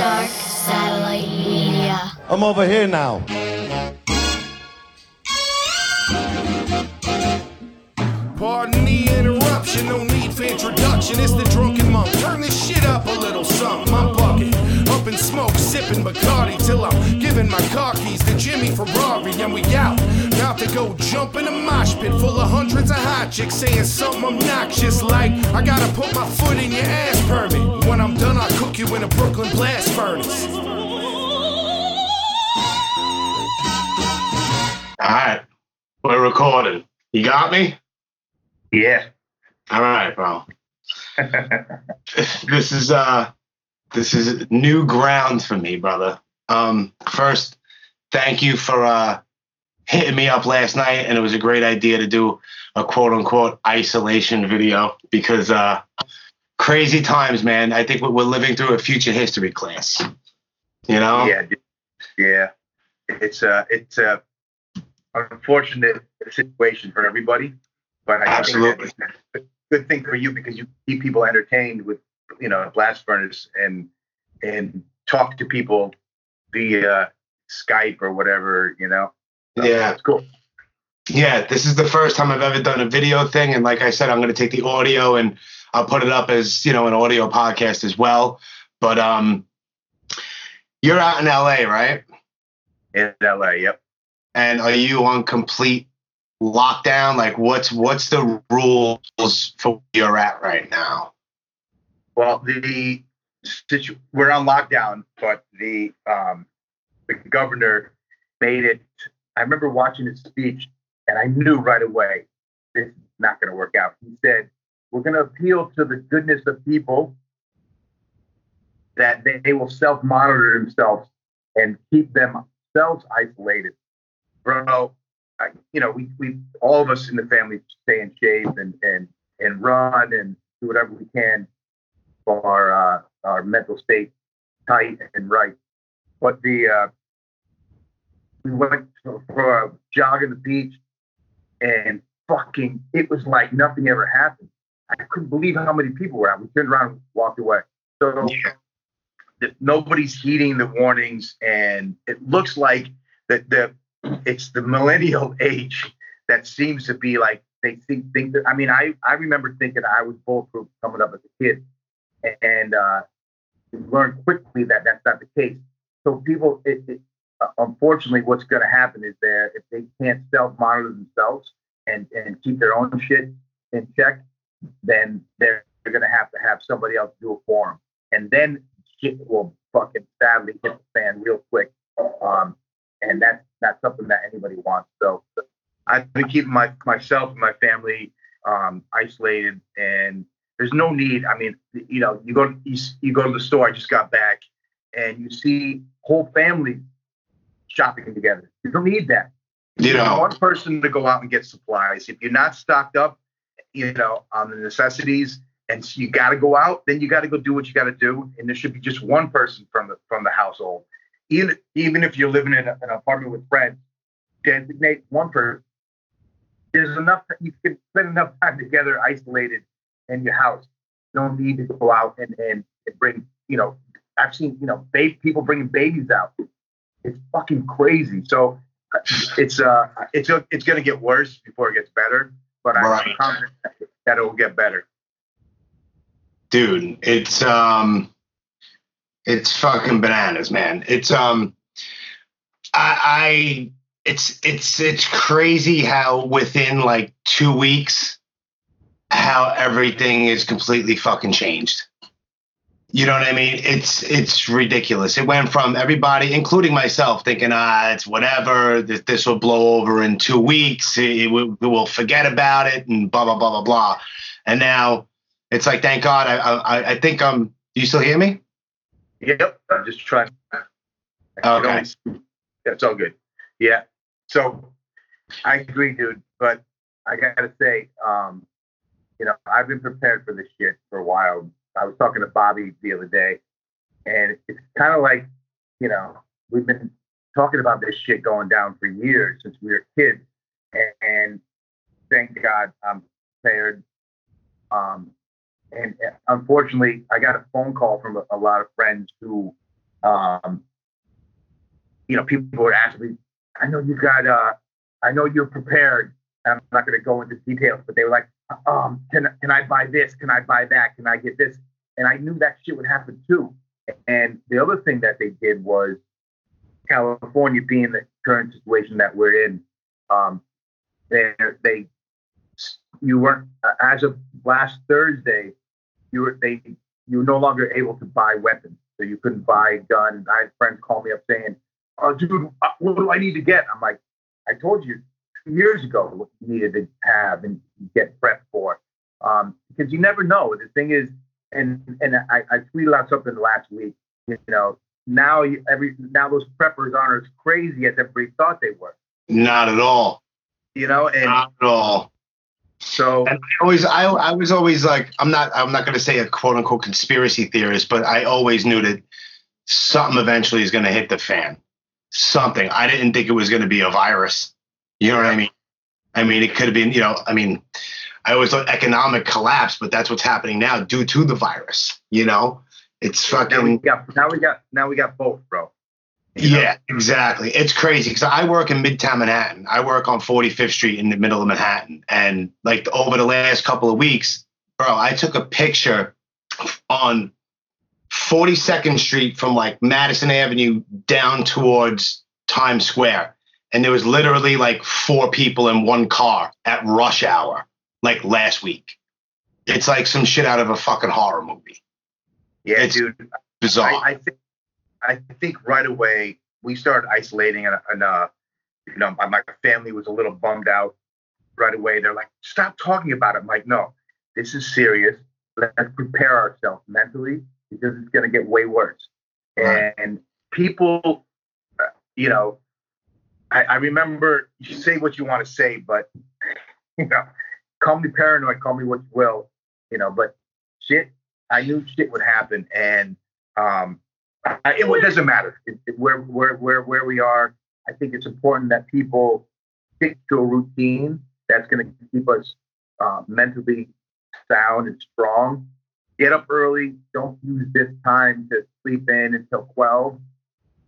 Dark Satellite Media. I'm over here now. Interruption, no need for introduction. It's the drunken monk. Turn this shit up a little something. I'm bucket, up in smoke, sipping Bacardi till I'm giving my car keys to Jimmy Ferrari, and we out. About to go jump in a mosh pit full of hundreds of hot chicks saying something obnoxious like, I gotta put my foot in your ass permit. When I'm done, I'll cook you in a Brooklyn blast furnace. All right, we're recording. You got me? Yeah. All right, bro. this is uh, this is new ground for me, brother. Um, first, thank you for uh hitting me up last night, and it was a great idea to do a quote unquote isolation video because uh, crazy times, man. I think we're living through a future history class. You know? Yeah. Yeah. It's a it's a unfortunate situation for everybody, but I Absolutely. think that it's a good thing for you because you keep people entertained with you know blast furnace and and talk to people via Skype or whatever. You know. So Yeah. It's cool. Yeah, this is the first time I've ever done a video thing, and like I said, I'm going to take the audio and I'll put it up as you know an audio podcast as well. But um, you're out in LA, right? In LA. Yep. And are you on complete lockdown? Like, what's what's the rules for where you're at right now? Well, the situ- we're on lockdown, but the um, the governor made it. I remember watching his speech, and I knew right away this is not going to work out. He said, "We're going to appeal to the goodness of people that they, will self monitor themselves and keep themselves isolated." Bro, I, you know, we we all of us in the family stay in shape and and and run and do whatever we can for our uh, our mental state tight and right. But the uh, we went for, a jog on the beach, and fucking, it was like nothing ever happened. I couldn't believe how many people were out. We turned around and walked away. So Yeah. nobody's heeding the warnings, and it looks like that the it's the millennial age that seems to be like they think think that. I mean, I I remember thinking I was bulletproof coming up as a kid, and uh, learned quickly that that's not the case. So people, it, it, uh, unfortunately, what's going to happen is that if they can't self monitor themselves and and keep their own shit in check, then they're, they're going to have to have somebody else do it for them, and then shit will fucking sadly hit the fan real quick. Um, and that's not something that anybody wants. So I've been keeping my myself and my family um, isolated, and there's no need. I mean, you know, you go you, you go to the store. I just got back, and you see whole families shopping together. You don't need that. You know, one person to go out and get supplies. If you're not stocked up, you know, on the necessities, and so you got to go out, then you got to go do what you got to do. And there should be just one person from the from the household. Even even if you're living in a, an apartment with friends, designate one person. There's enough. that You can spend enough time together, isolated in your house. You don't need to go out and and, and bring. You know, I've seen you know, people bringing babies out. It's fucking crazy. So it's uh it's it's going to get worse before it gets better but i'm Right. confident that it will get better dude it's um it's fucking bananas man. It's um i i it's it's it's crazy how within like two weeks how everything is completely fucking changed. You know what i mean? It's it's ridiculous. It went from everybody including myself thinking ah it's whatever. This, this will blow over in two weeks. It, will we'll forget about it and blah blah blah blah blah. And now it's like thank god i i, I think um do you still hear me yep. I'm just trying Okay. that's all good. Yeah. So i agree dude but i gotta say um you know i've been prepared for this shit for a while. I was talking to bobby the other day and it's kind of like you know we've been talking about this shit going down for years since we were kids and, and thank god i'm prepared um and unfortunately, I got a phone call from a, a lot of friends who um, you know, people were asking me, I know you got, uh, I know you're prepared. I'm not going to go into details, but they were like, um, can, can I buy this? Can I buy that? Can I get this? And I knew that shit would happen too. And the other thing that they did was California being the current situation that we're in, um, they, they, you weren't, uh, as of last Thursday, you were, they, you were no longer able to buy weapons. So you couldn't buy a gun. I had friends call me up saying, oh, dude, uh, what do I need to get? I'm like, I told you two years ago what you needed to have and get prepped for. Um, because you never know. The thing is, and and I, I tweeted out something last week. You know, now you, every now those preppers aren't as crazy as everybody thought they were. Not at all. You know, and Not at all. So And I always, I, I was always like, I'm not, I'm not going to say a quote unquote conspiracy theorist, but I always knew that something eventually is going to hit the fan. Something. I didn't think it was going to be a virus. You know what I mean? I mean, it could have been, you know, I mean, I always thought economic collapse, but that's what's happening now due to the virus. You know, it's fucking now we got now we got now we got both, bro. Yeah, exactly. It's crazy because I work in Midtown Manhattan. I work on 45th Street in the middle of Manhattan, and like over the last couple of weeks, bro, I took a picture on 42nd Street from like Madison Avenue down towards Times Square, and there was literally like four people in one car at rush hour, like last week. It's like some shit out of a fucking horror movie. Yeah, It's dude. Bizarre. I, I think I think right away we started isolating, and, and uh, you know, my, my family was a little bummed out. Right away, they're like, "Stop talking about it." I'm like, "No, this is serious. Let's prepare ourselves mentally because it's going to get way worse." Right. And people, uh, you know, I, I remember you say what you want to say, but you know, call me paranoid, call me what you will, you know, but shit, I knew shit would happen, and um, I, it, it doesn't matter it, it, where where where where we are. I think it's important that people stick to a routine that's going to keep us uh, mentally sound and strong. Get up early. Don't use this time to sleep in until twelve.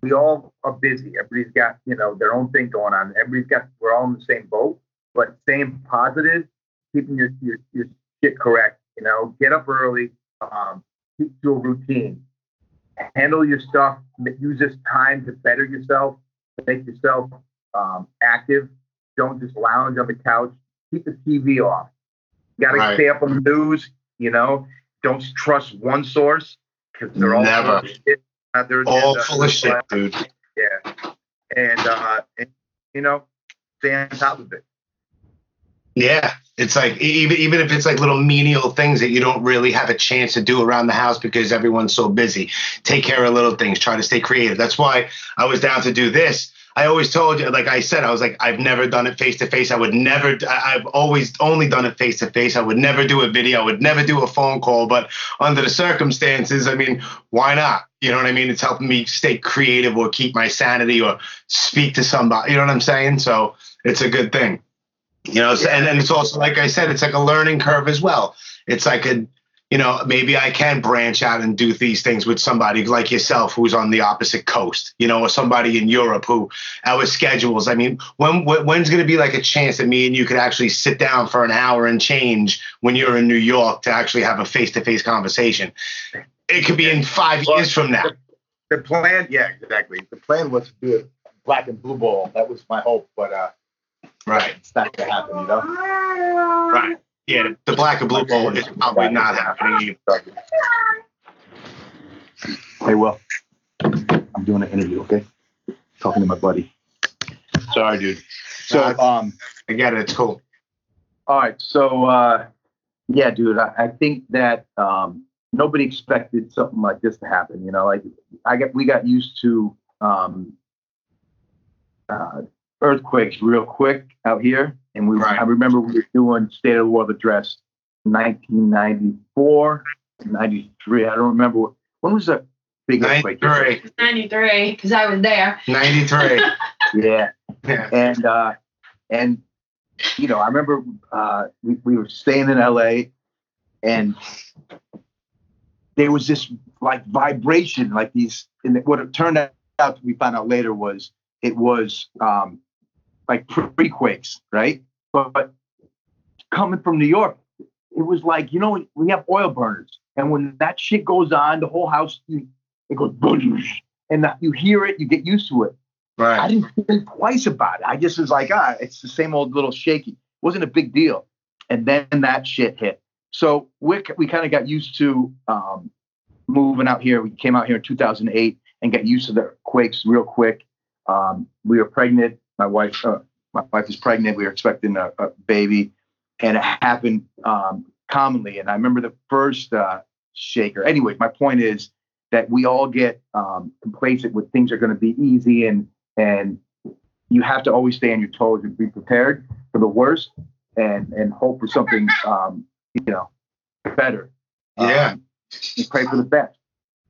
We all are busy. Everybody's got you know their own thing going on. Everybody's got. We're all in the same boat, but staying positive, keeping your your, your shit correct. You know, get up early. Um, keep to a routine handle your stuff, use this time to better yourself, make yourself um, active. Don't just lounge on the couch. Keep the TV off. You got to Right. stay up on the news. You know, don't trust one source because they're all Never. full of shit. Uh, they're- All they're- full of shit, dude. Yeah, and, uh, and you know, stay on top of it. Yeah, it's like even even if it's like little menial things that you don't really have a chance to do around the house because everyone's so busy. Take care of little things. Try to stay creative. That's why I was down to do this. I always told you, like I said, I was like, I've never done it face to face. I would never. I've always only done it face to face. I would never do a video. I would never do a phone call. But under the circumstances, I mean, why not? You know what I mean? It's helping me stay creative or keep my sanity or speak to somebody. You know what I'm saying? So it's a good thing. You know, so- and, and it's also like I said, it's like a learning curve as well. It's like a, you know, maybe I can branch out and do these things with somebody like yourself who's on the opposite coast, you know, or somebody in Europe who our schedules. I mean, when when- when's going to be like a chance that me and you could actually sit down for an hour and change when you're in New York to actually have a face to face conversation? It could be in five Well, years from now. The plan, yeah, exactly. The plan was to do it black and blue ball. That was my hope, but uh, Right. it's not gonna happen, you know. Right. Yeah. The, the black and blue bowl is probably not happening. either. Hey, well, I'm doing an interview, okay? Talking to my buddy. Sorry, dude. So, um, I get it. It's cool. all right. So, uh, yeah, dude, I, I think that um, nobody expected something like this to happen. You know, like I get, we got used to um, uh, earthquakes real quick out here, and we. Right. I remember we were doing State of the World Address, 1994, 93. I don't remember what, when was the big earthquake. 93. 93, because I was there. 93. Yeah, Yeah. and uh, and you know, I remember uh, we we were staying in L.A. and there was this like vibration, like these. And what it turned out, we found out later was it was um, like pre quakes, right? But, but coming from New York, it was like you know we have oil burners, and when that shit goes on, the whole house it goes boom, and you hear it, you get used to it. Right. I didn't think twice about it. I just was like, ah, it's the same old little shaky. It wasn't a big deal. And then that shit hit. So we we kind of got used to um, moving out here. We came out here in 2008 and got used to the quakes real quick. Um, we were pregnant. My wife, uh, my wife is pregnant. We were expecting a, a baby, and it happened um, commonly. And I remember the first uh, shaker. Anyway, my point is that we all get um, complacent with things are going to be easy and and you have to always stay on your toes and be prepared for the worst and and hope for something um, you know better. Yeah. Um, and pray for the best.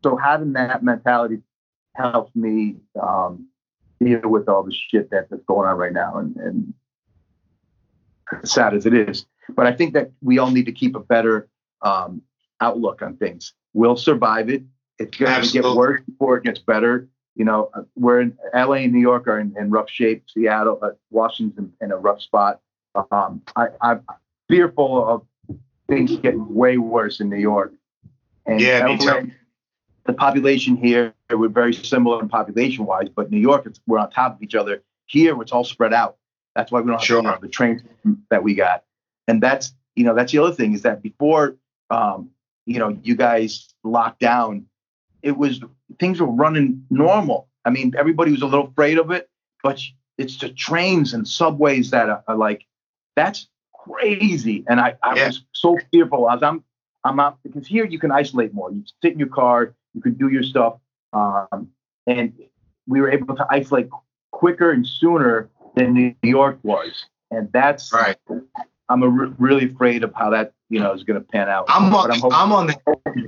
So having that mentality helps me um, deal with all the shit that, that's going on right now, and, and sad as it is. But I think that we all need to keep a better um, outlook on things. We'll survive it. It's going to get worse before it gets better. You know, uh, we're in LA and New York are in, in rough shape. Seattle, uh, Washington in a rough spot. Um, I, I'm fearful of things getting way worse in New York. And Yeah, me too. The population here, we're very similar in population wise, but New York, it's, we're on top of each other. Here, it's all spread out. That's why we don't have Sure. the train that we got. And that's, you know, that's the other thing is that before, um, you know, you guys locked down, it was things were running normal. I mean, everybody was a little afraid of it, but it's the trains and subways that are, are like, that's crazy. And I, I Yeah. was so fearful as I'm, I'm out because here you can isolate more. You sit in your car, you can do your stuff. Um, and we were able to isolate quicker and sooner than New York was. And that's, Right. I'm a re- really afraid of how that, you know, is going to pan out. I'm on, hoping- I'm on the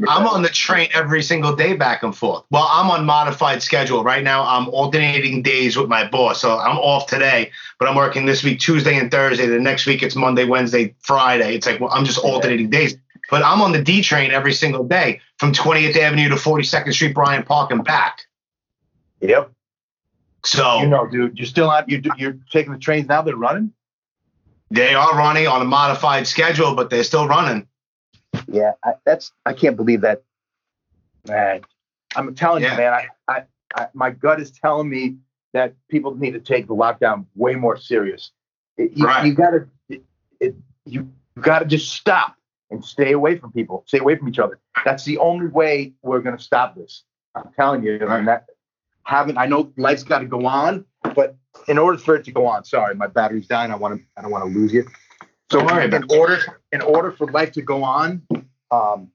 I'm on the train every single day back and forth. Well, I'm on modified schedule right now. I'm alternating days with my boss, so I'm off today, but I'm working this week Tuesday and Thursday. The next week it's Monday, Wednesday, Friday. It's like well, I'm just alternating days. But I'm on the D train every single day from 20th Avenue to 42nd Street, Bryant Park, and back. Yep. So You know, dude, you're still on. You're, you're taking the trains now. They're running. they are running on a modified schedule, but they're still running. Yeah, I, that's. I can't believe that. Man, I'm telling Yeah. you, man. I, I, I, my gut is telling me that people need to take the lockdown way more serious. It- you, Right. you gotta, it, it, you gotta just stop and stay away from people. Stay away from each other. That's the only way we're gonna stop this. I'm telling you. And that having, I know life's got to go on, but in order for it to go on, sorry, my battery's dying. I want to, I don't want to lose you. So in order, in order for life to go on, um,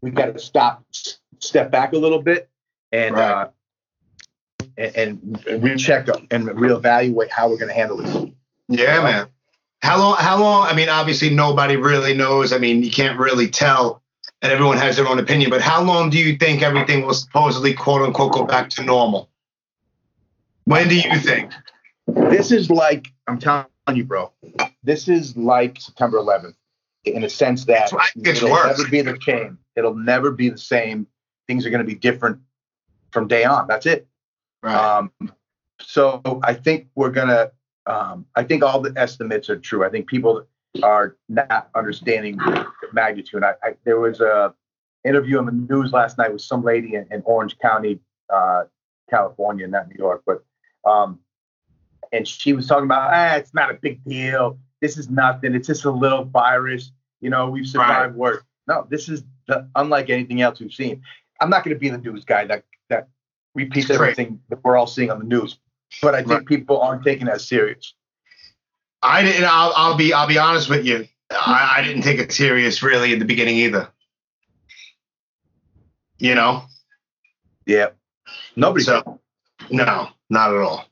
we got to stop, step back a little bit, and Right. uh, and, and recheck and reevaluate how we're going to handle this. Yeah, man. How long? How long? I mean, obviously nobody really knows. I mean, you can't really tell, and everyone has their own opinion. But how long do you think everything will supposedly, quote unquote, go back to normal? When do you think? This is like I'm telling you, bro. This is like September 11th in a sense that That's why it gets it'll worse. never be the same. It'll never be the same. Things are going to be different from day on. That's it. Um, so I think we're gonna. Um, I think all the estimates are true. I think people are not understanding the magnitude. I, I, there was a interview on the news last night with some lady in, in Orange County, uh, California, not New York, but um, and she was talking about, ah, it's not a big deal. This is nothing. It's just a little virus. You know, we've survived worse. No, this is the, unlike anything else we've seen. I'm not going to be the news guy that that repeats everything that we're all seeing on the news, but I think Right. people aren't taking that serious. I didn't. I'll, I'll be. I'll be honest with you. I, I didn't take it serious really in the beginning either. You know. Yeah, nobody. So, no, not at all.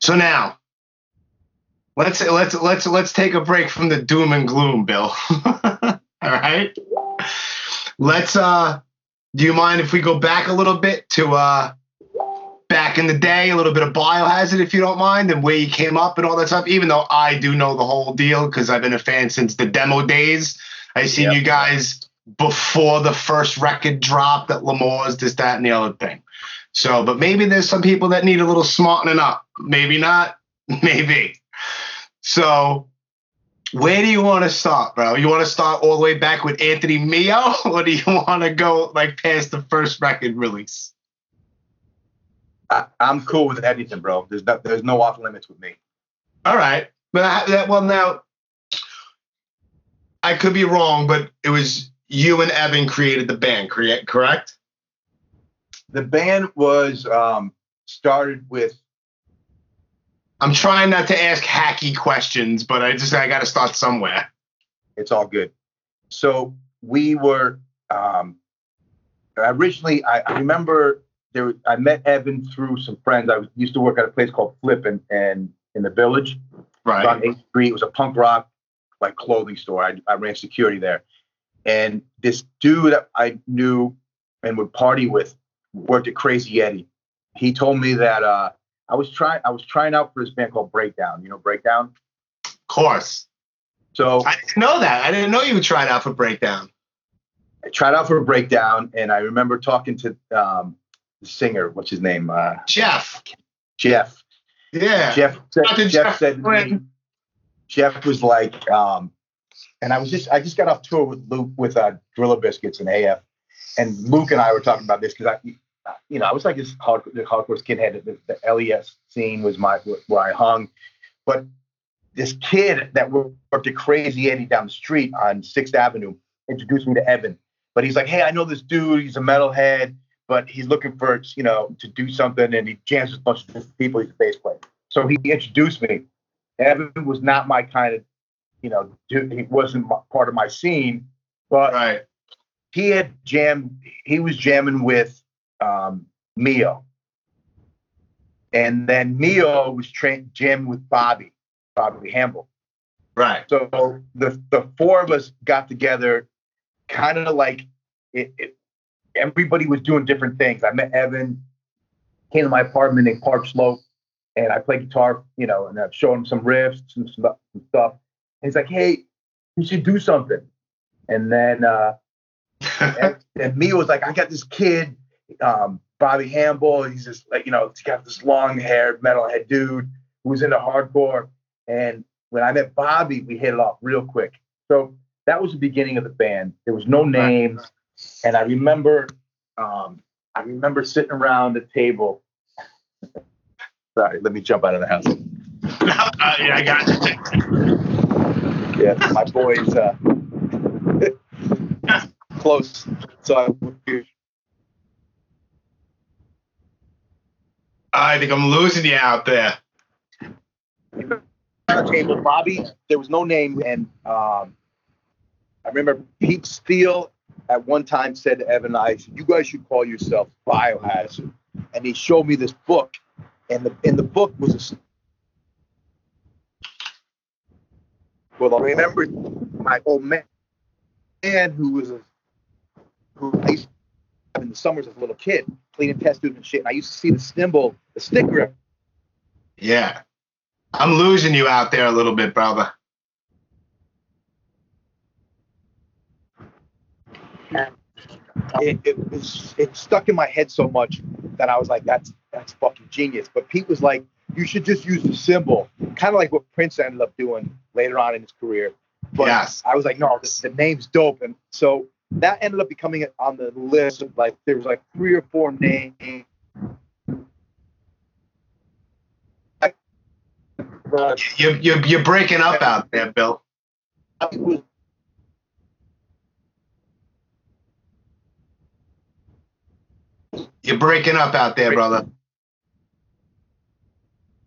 So now, let's let's let's let's take a break from the doom and gloom, Bill. all right. Let's. uh Do you mind if we go back a little bit to uh back in the day, a little bit of biohazard, if you don't mind, and where you came up and all that stuff? Even though I do know the whole deal because I've been a fan since the demo days. I seen Yep. you guys before the first record dropped at L'Amour's, this, that, and the other thing. So, but maybe there's some people that need a little smartening up. Maybe not. Maybe. So, where do you want to start, bro? You want to start all the way back with Anthony Meo, or do you want to go like past the first record release? I, I'm cool with anything, bro. There's no, there's no off limits with me. All right, but I, that, well now, I could be wrong, but it was you and Evan created the band, correct? Correct? The band was um, started with I'm trying not to ask hacky questions, but I just I got to start somewhere. it's all good. So we were um, originally. I, I remember there. I met Evan through some friends. I was, used to work at a place called Flip and and in the village. Right. on 8th Street. It was a punk rock like clothing store. I, I ran security there. And this dude that I knew and would party with worked at Crazy Eddie. He told me that uh, I was trying I was trying out for this band called Breakdown. You know Breakdown? Of course. So I didn't know that. I didn't know you tried out for Breakdown. I tried out for Breakdown and I remember talking to um, singer, what's his name? Uh, Jeff. Jeff. Yeah. Jeff said, Jeff Jeff said me, Jeff was like, um, and I was just I just got off tour with Luke with uh, Gorilla Biscuits and AF, and Luke and I were talking about this because I, you know, I was like this hardcore, the hardcore skinhead. The, the LES scene was my where I hung, but this kid that worked at Crazy Eddie down the street on Sixth Avenue introduced me to Evan. But he's like, hey, I know this dude. He's a metalhead, but he's looking for you know to do something, and he jams with a bunch of different people. He's a bass player, so he introduced me. Evan was not my kind of, you know, dude, he wasn't part of my scene, but Right. he had jammed. He was jamming with um, Meo, and then Meo was tra- jamming with Bobby, Bobby Hambel. Right. So the the four of us got together, kind of like it, it. Everybody was doing different things. I met Evan, came to my apartment in Park Slope, and I played guitar, you know, and I showed him some riffs, some stuff, some stuff. And he's like, "Hey, you should do something." And then uh, and, and me was like, "I got this kid, um, Bobby Hambel. He's just like, you know, he's got this long-haired metalhead dude who's into hardcore." And when I met Bobby, we hit it off real quick. So that was the beginning of the band. There was no name, and I remember, um, I remember sitting around a table. Sorry, let me jump out of the house. Uh, yeah, I got you. Yeah, my boys uh, close. So I, I think I'm losing you out there. the table, Bobby. There was no name, and um, I remember Pete Steele at one time said to Evan and I, "You guys should call yourself Biohazard." And he showed me this book, and the in the book was a Well, I remember my old man, man who was a, who I used to in the summers as a little kid, cleaning test tubes and shit. And I used to see the symbol, the sticker Yeah. I'm losing you out there a little bit, brother. It, it was it stuck in my head so much that I was like, that's that's fucking genius. But Pete was like, you should just use the symbol, kind of like what Prince ended up doing later on in his career. But Yes. I was like, no, the, the name's dope, and so that ended up becoming on the list of like there was like three or four names. You, you, you're breaking up out there, Bill. it was You're breaking up out there, brother.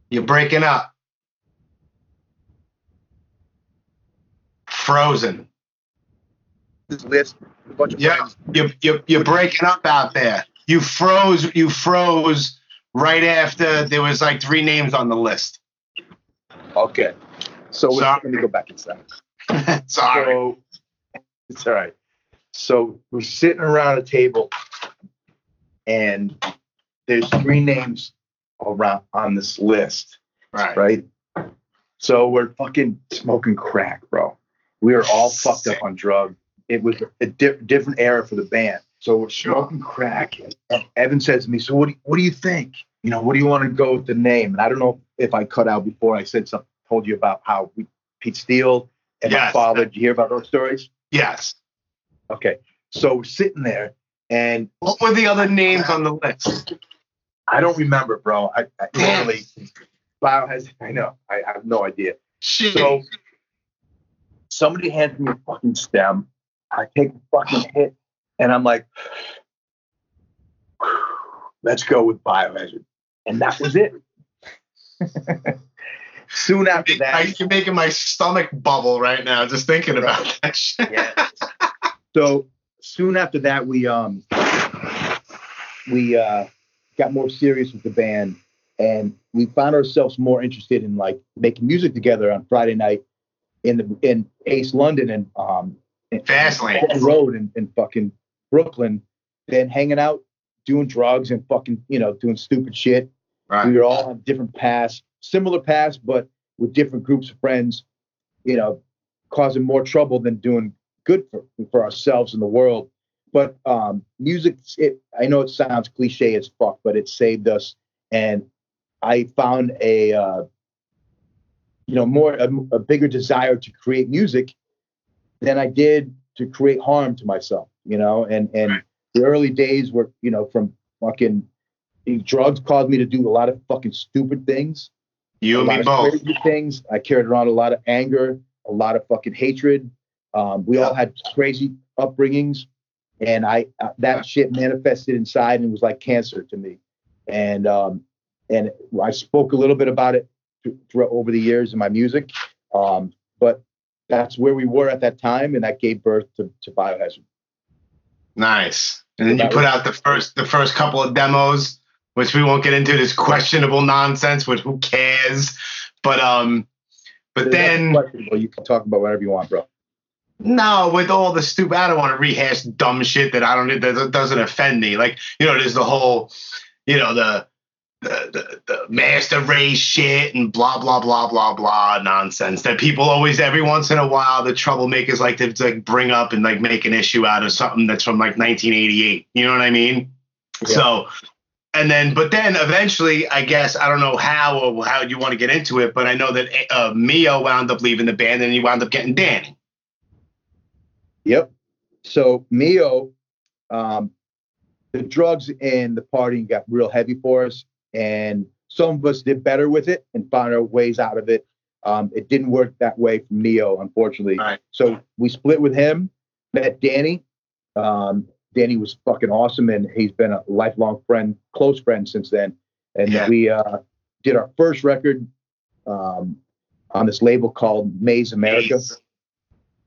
You're breaking up. Frozen. this list, a bunch of Yeah, you're, you're, you're breaking up out there. You froze. You froze right after there was like three names on the list. Okay, so Sorry. let me go back inside. Sorry. So it's all right. So we're sitting around a table, and there's three names around on this list, right. right? So we're fucking smoking crack, bro. We are all fucked up on drugs. it was a di- different era for the band. So we're smoking crack, and Evan says to me, "So what? Do you, what do you think? You know, what do you want to go with the name?" And I don't know if I cut out before I said something, told you about how we, Pete Steele and my Yes. father. Did you hear about those stories? Yes. Okay, so we're sitting there, and What were the other names on the list? I don't remember, bro. I, I Damn. literally, Bio has. I know. I, I have no idea. Shit. So somebody hands me a fucking stem. I take a fucking hit, and I'm like, let's go with biohazard. And that was it. Soon after I, that, you're making my stomach bubble right now just thinking about that shit. yeah. So soon after that, we um we uh got more serious with the band, and we found ourselves more interested in like making music together on Friday night in the in Ace London and um Fastlane. Road in, in fucking Brooklyn, than hanging out doing drugs and fucking you know doing stupid shit. We were all on different paths, similar paths, but with different groups of friends, you know, causing more trouble than doing good for, for ourselves and the world. But um, music, it, I know it sounds cliche as fuck, but it saved us. And I found a, uh, you know, more, a, a bigger desire to create music than I did to create harm to myself, you know, and, and Right. the early days were, you know, from fucking drugs caused me to do a lot of fucking stupid things. You and me both. crazy things. I carried around a lot of anger, a lot of fucking hatred. Um, we all had crazy upbringings, and I uh, that shit manifested inside and was like cancer to me. And um, and I spoke a little bit about it throughout over the years in my music. Um, but that's where we were at that time, and that gave birth to, to Biohazard. Nice. And then you put out the first the first couple of demos, which we won't get into this questionable nonsense, which who cares? But um but then questionable. you can talk about whatever you want, bro. No, with all the stupid I don't want to rehash dumb shit that I don't that doesn't offend me. Like, you know, there's the whole, you know, the the, the, the master race shit and blah blah blah blah blah nonsense that people always every once in a while the troublemakers like to like bring up and like make an issue out of something that's from like 1988 you know what i mean Yeah. so and then but then eventually i guess i don't know how or how you want to get into it but i know that uh, meo wound up leaving the band and he wound up getting danny Yep. So Meo, um, the drugs and the partying got real heavy for us, and some of us did better with it and found our ways out of it. Um, it didn't work that way for Meo, unfortunately. Right. So we split with him, met Danny. Um, Danny was fucking awesome, and he's been a lifelong friend, close friend since then. And Yeah. we uh, did our first record um, on this label called Maze America,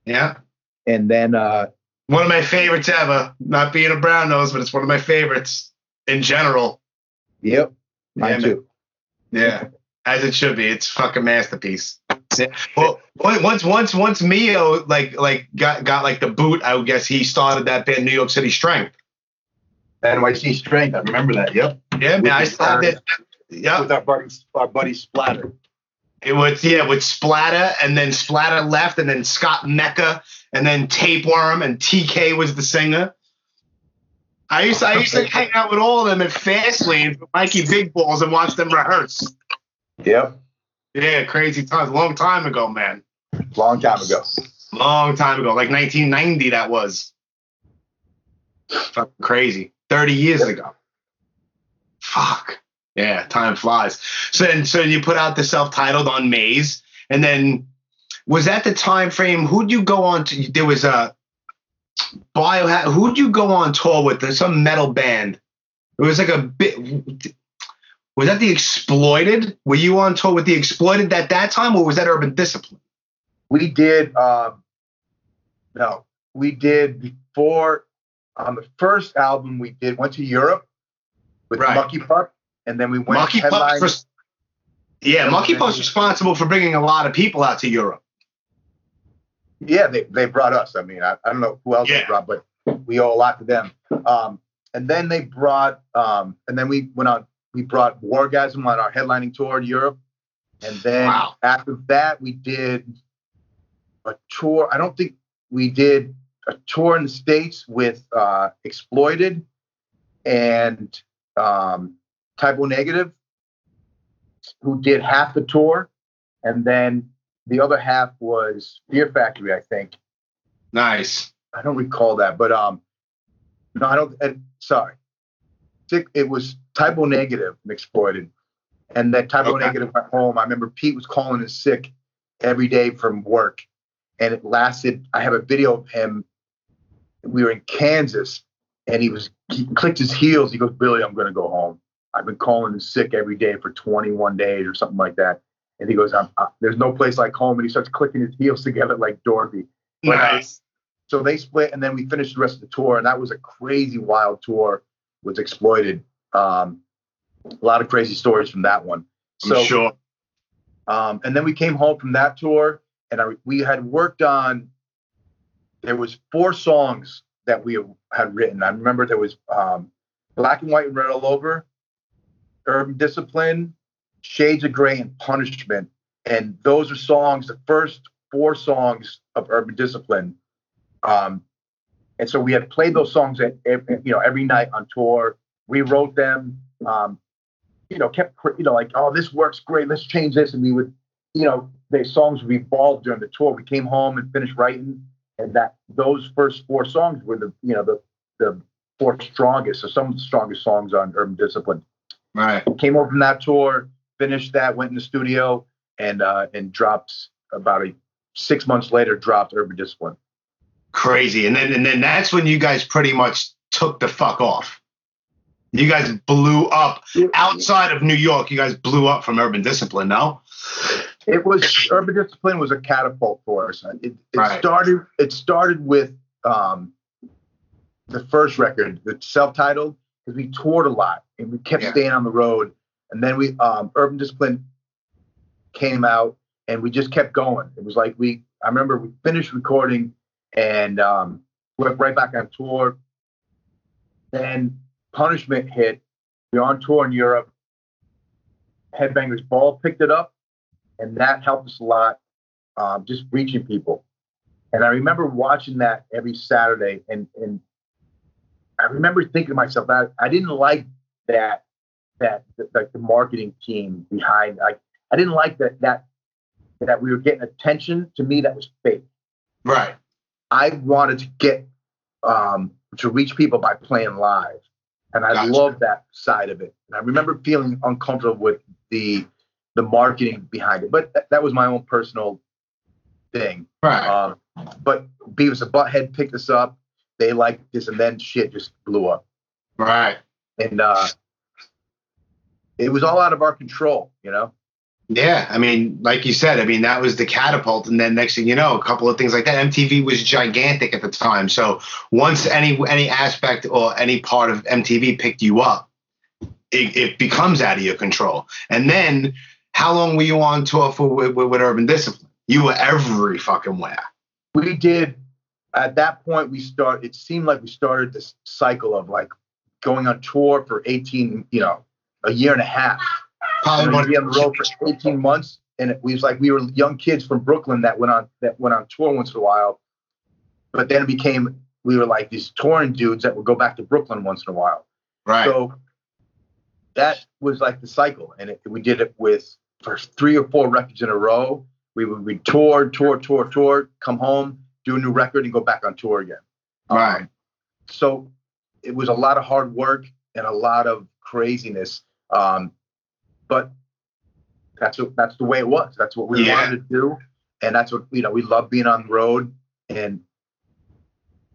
yeah and then uh, one of my favorites ever not being a brown nose but it's one of my favorites in general yep, mine Yeah, man. too. Yeah, as it should be. It's a fucking masterpiece. Well, once once once Meo like like got got like the boot, I would guess he started that band New York City Strength. NYC Strength. I remember that. Yep. Yeah, man, I With the- started. Yeah, With our buddy, our buddy Splatter. it was yeah with Splatter, and then Splatter left, and then Scott Mecca, and then Tapeworm, and TK was the singer. I used to, I used to hang out with all of them at Fastlane with Mikey Big Balls and watch them rehearse. Yep. Yeah, crazy times. Long time ago, man. Long time ago. Long time ago, like 1990, that was. Fucking crazy. 30 years ago. Fuck. Yeah, time flies. So then, so then you put out the self-titled on Maze, and then was that the time frame? Who'd you go on to? There was a bio. Who'd you go on tour with? There's some metal band. It was like a bit. Was that the Exploited? Were you on tour with the Exploited at that time, or was that Urban Discipline? We did. Um, no, we did before on the first album. We did went to Europe with Right. Mucky Pup, and then we went Pup's res- yeah, Mucky Pup's responsible for bringing a lot of people out to Europe. Yeah, they, they brought us. I mean, I, I don't know who else Yeah. they brought, but we owe a lot to them. Um, and then they brought, um, and then we went on, we brought Wargasm on our headlining tour to Europe. And then Wow. after that, we did a tour. I don't think we did a tour in the states with uh, Exploited and um, Type O Negative, who did half the tour, and then the other half was Fear Factory, I think. Nice. I don't recall that, but um, no, I don't. And, sorry, it was Type O Negative and Exploited, and that Type O Okay. Negative went home. I remember Pete was calling in sick every day from work, and it lasted. I have a video of him. We were in Kansas, and he was he clicked his heels. He goes, "Billy, I'm going to go home. I've been calling in sick every day for 21 days or something like that." And he goes, I'm, "There's no place like home." And he starts clicking his heels together like Dorothy. But, uh, Nice. so they split, and then we finished the rest of the tour, and that was a crazy, wild tour. Was exploited. Um, a lot of crazy stories from that one. I'm sure. um, and then we came home from that tour, and I, we had worked on. There was four songs that we had written. I remember there was um, "Black and White and Red All Over," "Urban Discipline," "Shades of Gray," and "Punishment." And those are songs. The first four songs of Urban Discipline. Um, and so we had played those songs at, at- you know every night on tour. We wrote them. Um, you know, kept you know like, oh, this works great. Let's change this, and we would, you know, the songs would evolve during the tour. We came home and finished writing, and that those first four songs were the you know the the four strongest, or some of the strongest songs on Urban Discipline. Right. Came over from that tour, finished that, went in the studio, and uh, and dropped about a six months later, dropped Urban Discipline. Crazy. And then and then that's when you guys pretty much took the fuck off. You guys blew up outside of New York. You guys blew up from Urban Discipline, no? It was Urban Discipline was a catapult for us. It, it Right. started. It started with um, the first record, the self-titled, because we toured a lot and we kept Yeah. staying on the road. And then we um, Urban Discipline came out, and we just kept going. It was like we. I remember we finished recording, and um, went right back on tour. Then Punishment hit. We are on tour in Europe. Headbangers Ball picked it up and that helped us a lot, um, just reaching people. And I remember watching that every Saturday, and and I remember thinking to myself that I didn't like that that like the marketing team behind. I I didn't like that that that we were getting attention. To me, that was fake. Right. I wanted to get um, to reach people by playing live, and I Gotcha. love that side of it. And I remember feeling uncomfortable with the the marketing behind it, but th- that was my own personal thing. Right. Um, but Beavis and Butthead picked us up. They liked this, and then shit just blew up, right. and uh, it was all out of our control. You know, Yeah, I mean, like you said, I mean that was the catapult, and then next thing you know, a couple of things like that. MTV was gigantic at the time, so once any any aspect or any part of MTV picked you up, it, it becomes out of your control. And then, how long were you on tour for with, with, with Urban Discipline? You were every fucking where. we did. At that point, we start. It seemed like we started this cycle of like going on tour for 18, you know, a year and a half. Probably one we'd be on the road for 18 months and it was like we were young kids from brooklyn that went on that went on tour once in a while but then it became we were like these touring dudes that would go back to brooklyn once in a while right. so that was like the cycle and it, we did it with for three or four records in a row we would we tour tour tour tour come home do a new record and go back on tour again Right. Um, so it was a lot of hard work and a lot of craziness um, but that's what that's the way it was. That's what we Yeah. wanted to do, and that's what you know. We love being on the road, and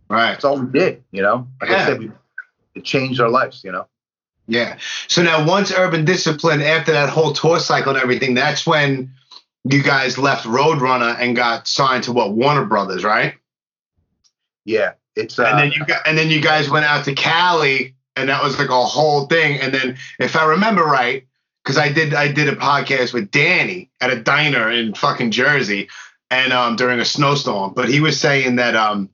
right. that's all we did. You know, like Yeah. I said, we it changed our lives. You know, Yeah. So now, once Urban Discipline, after that whole tour cycle and everything, that's when you guys left Roadrunner and got signed to what Warner Brothers, right? yeah, it's uh, and then you got, and then you guys went out to Cali, and that was like a whole thing. And then, if I remember right, because I did I did a podcast with Danny at a diner in fucking Jersey, and um during a snowstorm, but he was saying that um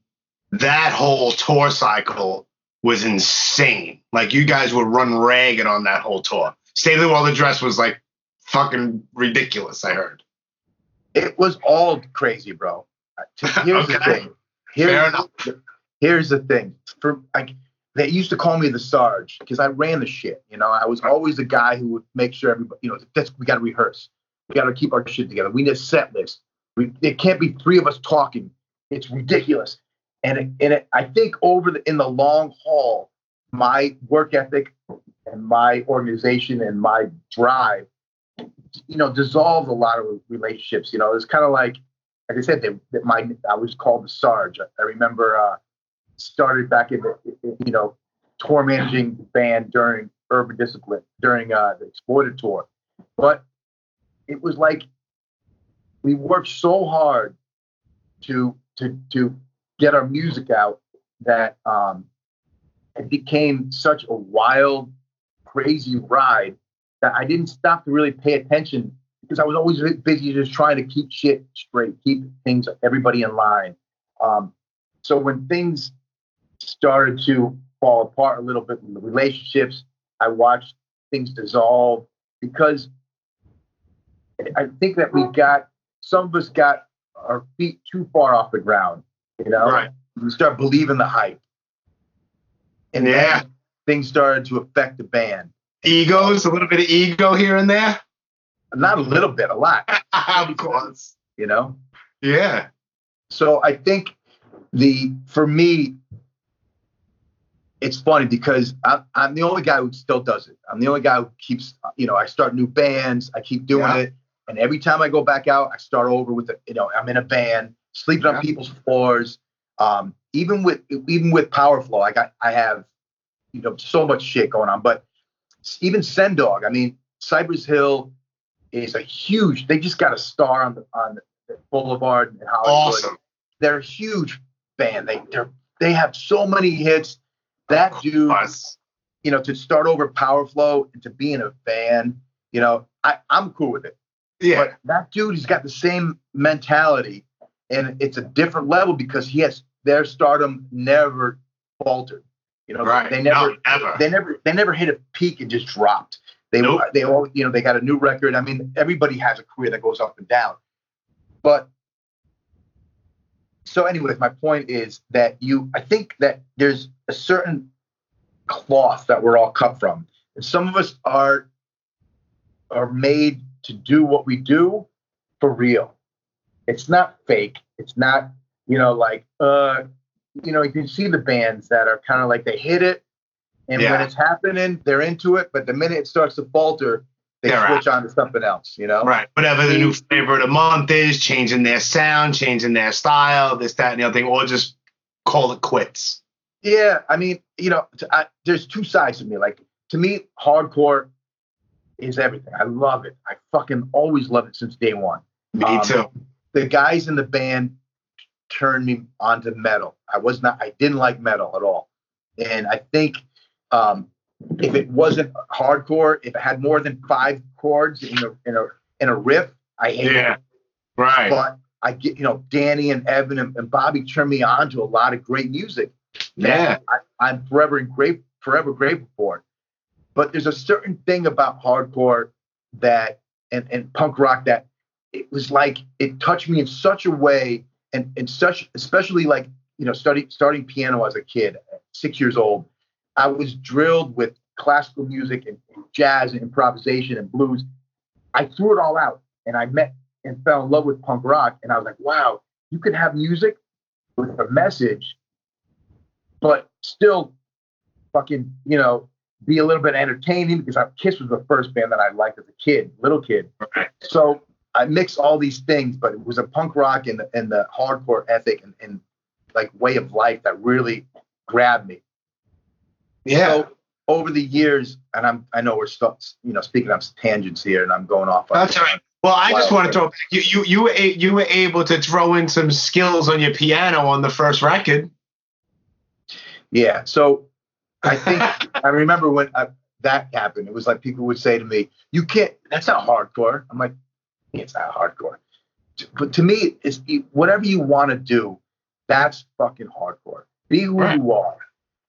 that whole tour cycle was insane. Like you guys would run ragged on that whole tour. State of the World Address was like fucking ridiculous. I heard. it was all crazy, bro. Here's the thing: here's, Fair enough. here's the thing. For like they used to call me the Sarge because I ran the shit. You know, I was always the guy who would make sure everybody, you know, that's we got to rehearse. We got to keep our shit together. We need a set list. We, it can't be three of us talking. It's ridiculous. And it, and it, I think over the in the long haul, my work ethic and my organization and my drive, you know, dissolved a lot of relationships. You know, it's kind of like, like I said, they, that my I was called the Sarge. I, I remember uh, started back in the, you know, tour managing the band during Urban Discipline during uh, the Exploited tour, but it was like we worked so hard to to to get our music out that um, it became such a wild, crazy ride that I didn't stop to really pay attention because I was always busy just trying to keep shit straight, keep things, everybody in line. Um, so when things started to fall apart a little bit in the relationships, I watched things dissolve because I think that we got some of us got our feet too far off the ground. You know, Right. we start believing the hype, and Yeah. things started to affect the band. Egos, a little bit of ego here and there. Not a little bit, a lot. of course. You know, Yeah. so I think the for me, it's funny because I'm, I'm the only guy who still does it. I'm the only guy who keeps, you know, I start new bands, I keep doing Yeah. it, and every time I go back out, I start over with, a, you know, I'm in a band, sleeping Yeah. on people's floors. Um, even with even with PowerFlo, I got I have, you know, so much shit going on. But even Sen Dog, I mean, Cypress Hill is a huge. They just got a star on the on the Boulevard in Hollywood Awesome. they're a huge band. They they they have so many hits. That dude, you know, to start over PowerFlo and to be in a band, you know, I I'm cool with it. Yeah. But that dude, he's got the same mentality, and it's a different level because he has their stardom never faltered. You know, right. they never no, ever. they never they never hit a peak and just dropped. They Nope. they all you know they got a new record. I mean, everybody has a career that goes up and down. But so anyways, my point is that you I think that there's a certain cloth that we're all cut from. And some of us are are made to do what we do for real. It's not fake. It's not, you know, like uh you know, you can see the bands that are kind of like they hit it and when it's happening, they're into it, but the minute it starts to falter, they They're switch on to something else, you know? Right. Whatever the new flavor of the month is, changing their sound, changing their style, this, that, and the other thing, or just call it quits. Yeah, I mean, you know, I there's two sides to me. Like to me, hardcore is everything. I love it. I fucking always loved it since day one. Me Um, too. The guys in the band turned me onto metal. I was not. I didn't like metal at all, and I think um, if it wasn't hardcore, if it had more than five chords in a in a in a riff, I hate Yeah. it. Right. But I get, you know, Danny and Evan and, and Bobby turned me on to a lot of great music. Yeah. I, I'm forever great, forever grateful for it. But there's a certain thing about hardcore that and, and punk rock that it was like it touched me in such a way and and such especially like you know studying starting piano as a kid, six years old. I was drilled with classical music and jazz and improvisation and blues. I threw it all out and I met and fell in love with punk rock. And I was like, wow, you can have music with a message, but still fucking, you know, be a little bit entertaining because I, Kiss was the first band that I liked as a kid, little kid. So I mix all these things, but it was a punk rock and the, and the hardcore ethic and, and like way of life that really grabbed me. Yeah. So over the years, and I'm I know we're stuck, you know, speaking of tangents here, and I'm going off. on- That's all right. Well, I just want to throw you you you were, you were able to throw in some skills on your piano on the first record. Yeah. So I think I remember when I, that happened. It was like people would say to me, "You can't. That's not hardcore." I'm like, "It's not hardcore." But to me, it's whatever you want to do. That's fucking hardcore. Be who Right. you are.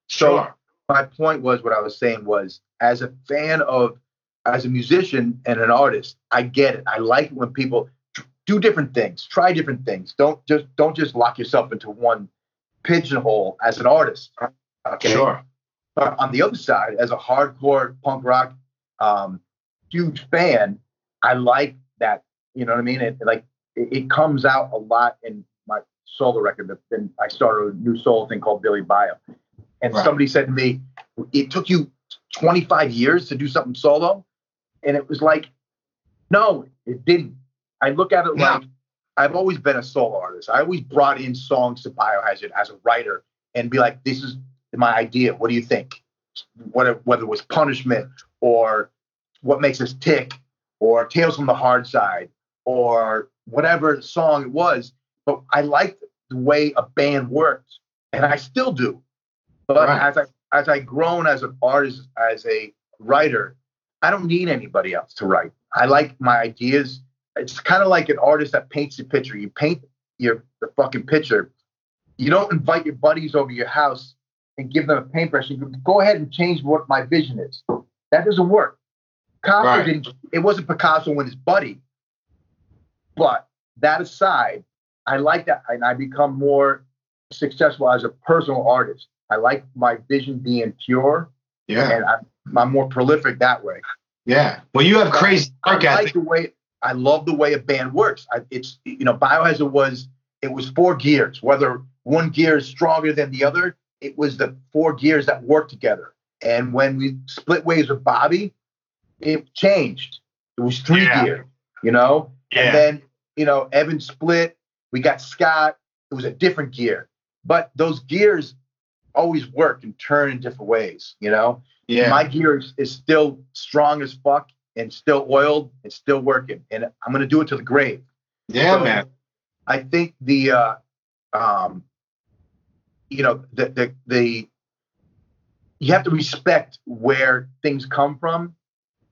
So my point was what I was saying was as a fan of as a musician and an artist, I get it. I like it when people do different things, try different things. Don't just don't just lock yourself into one pigeonhole as an artist. Okay. Sure. But on the other side, as a hardcore punk rock um, huge fan, I like that. You know what I mean? It like it, it comes out a lot in my solo record. But then I started a new solo thing called Billy Bio, and Right. somebody said to me, "It took you 25 years to do something solo," and it was like, no, it didn't. I look at it Yeah. like I've always been a solo artist. I always brought in songs to Biohazard as a writer and be like, "This is my idea. What do you think?" Whether whether it was punishment or what makes us tick or Tales from the Hard Side or whatever song it was. But I liked the way a band worked, and I still do. But Right. as I as I grown as an artist, as a writer, I don't need anybody else to write. I like my ideas. It's kind of like an artist that paints a picture. You paint your the fucking picture. You don't invite your buddies over your house and give them a paintbrush and go, go ahead and change what my vision is. That doesn't work. Picasso Right. didn't. It wasn't Picasso and his buddy. But that aside, I like that, and I become more successful as a personal artist. I like my vision being pure, Yeah. and I'm, I'm more prolific that way. Yeah. Well, you have crazy I work like the way I love the way a band works. I, it's you know, Biohazard was it was four gears. Whether one gear is stronger than the other, it was the four gears that work together. And when we split ways with Bobby, it changed. It was three Yeah. gear, you know. Yeah. And then you know, Evan split. We got Scott. It was a different gear, but those gears always work and turn in different ways. You know. Yeah. My gear is, is still strong as fuck and still oiled and still working. And I'm gonna do it to the grave. yeah, So, man. I think the uh um you know the the the you have to respect where things come from.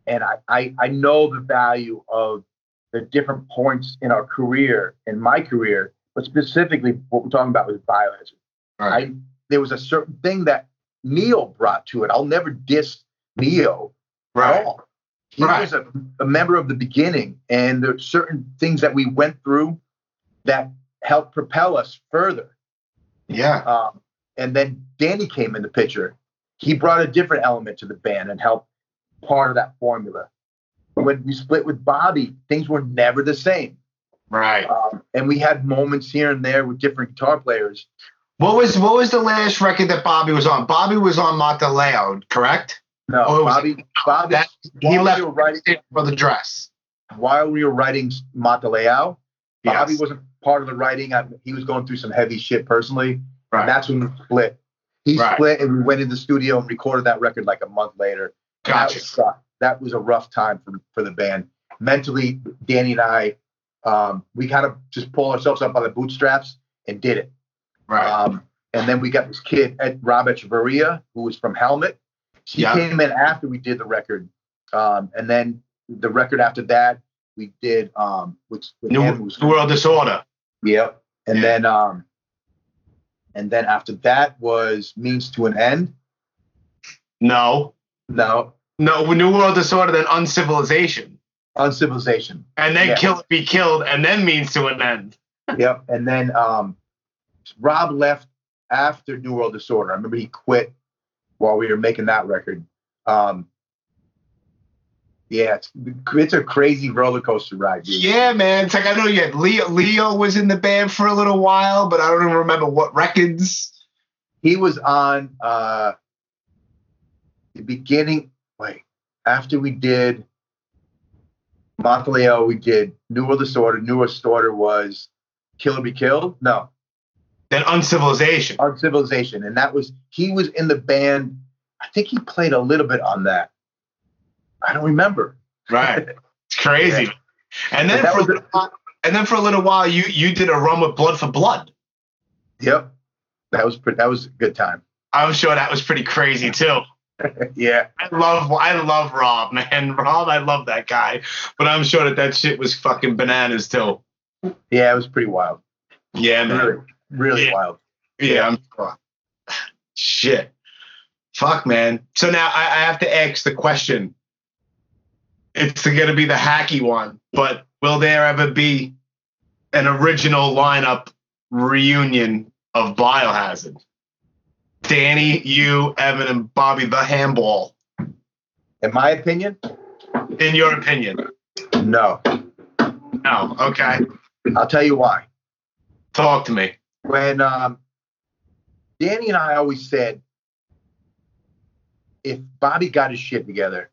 And I, I I know the value of the different points in our career, in my career, but specifically what we're talking about was biohazard. Right. I there was a certain thing that Neil brought to it. I'll never diss Meo at right. all. He Right. was a, a member of the beginning, and there's certain things that we went through that helped propel us further. Yeah. Um, and then Danny came in the picture. He brought a different element to the band and helped part of that formula. When we split with Bobby, things were never the same. Right. Um, and we had moments here and there with different guitar players. What was what was the last record that Bobby was on? Bobby was on Mata Leão, correct? No, Oh, it Bobby, Bobby, That he left we writing, for the dress. while we were writing Mata Leão, Bobby wasn't part of the writing. I, he was going through some heavy shit personally. Right. And that's when we split. He Right. split and we went in the studio and recorded that record like a month later. Gotcha. That was, that was a rough time for, for the band. Mentally, Danny and I, um, we kind of just pulled ourselves up by the bootstraps and did it. Right. Um, and then we got this kid, Ed, Rob Echeverria, who was from Helmet. He Yeah. came in after we did the record. Um, and then the record after that, we did, um, which with New, him was New World Disorder. Yep. And Yeah. then um and then after that was means to an end. No. No, No, New World Disorder, then Uncivilization. uncivilization. And then Yeah. Kill Be Killed, and then Means to an End. yep. And then um Rob left after New World Disorder. I remember he quit while we were making that record. Um yeah, it's, it's a crazy roller coaster ride. Dude. Yeah, man. It's like I know you had Leo. Leo was in the band for a little while, but I don't even remember what records. He was on uh the beginning, wait, after we did Mata Leão, we did New World Disorder. New World Disorder was Kill or Be Killed? No, Then Uncivilization. Uncivilization. And that was, he was in the band. I think he played a little bit on that. I don't remember. Right. It's crazy. Yeah. And then for a was little while, and then for a little while, you you did a run with Blood for Blood. Yep. That was pretty, that was a good time. I'm sure that was pretty crazy too. yeah. I love I love Rob, man. Rob, I love that guy. But I'm sure that that shit was fucking bananas too. Yeah, it was pretty wild. Yeah, man. Really, really Yeah. wild. Yeah, I'm sure. Shit. Fuck, man. So now I, I have to ask the question. It's going to be the hacky one, but will there ever be an original lineup reunion of Biohazard? Danny, you, Evan, and Bobby the Hambel. In my opinion, In your opinion? no. No. Okay. I'll tell you why. Talk to me. When um, Danny and I always said, if Bobby got his shit together,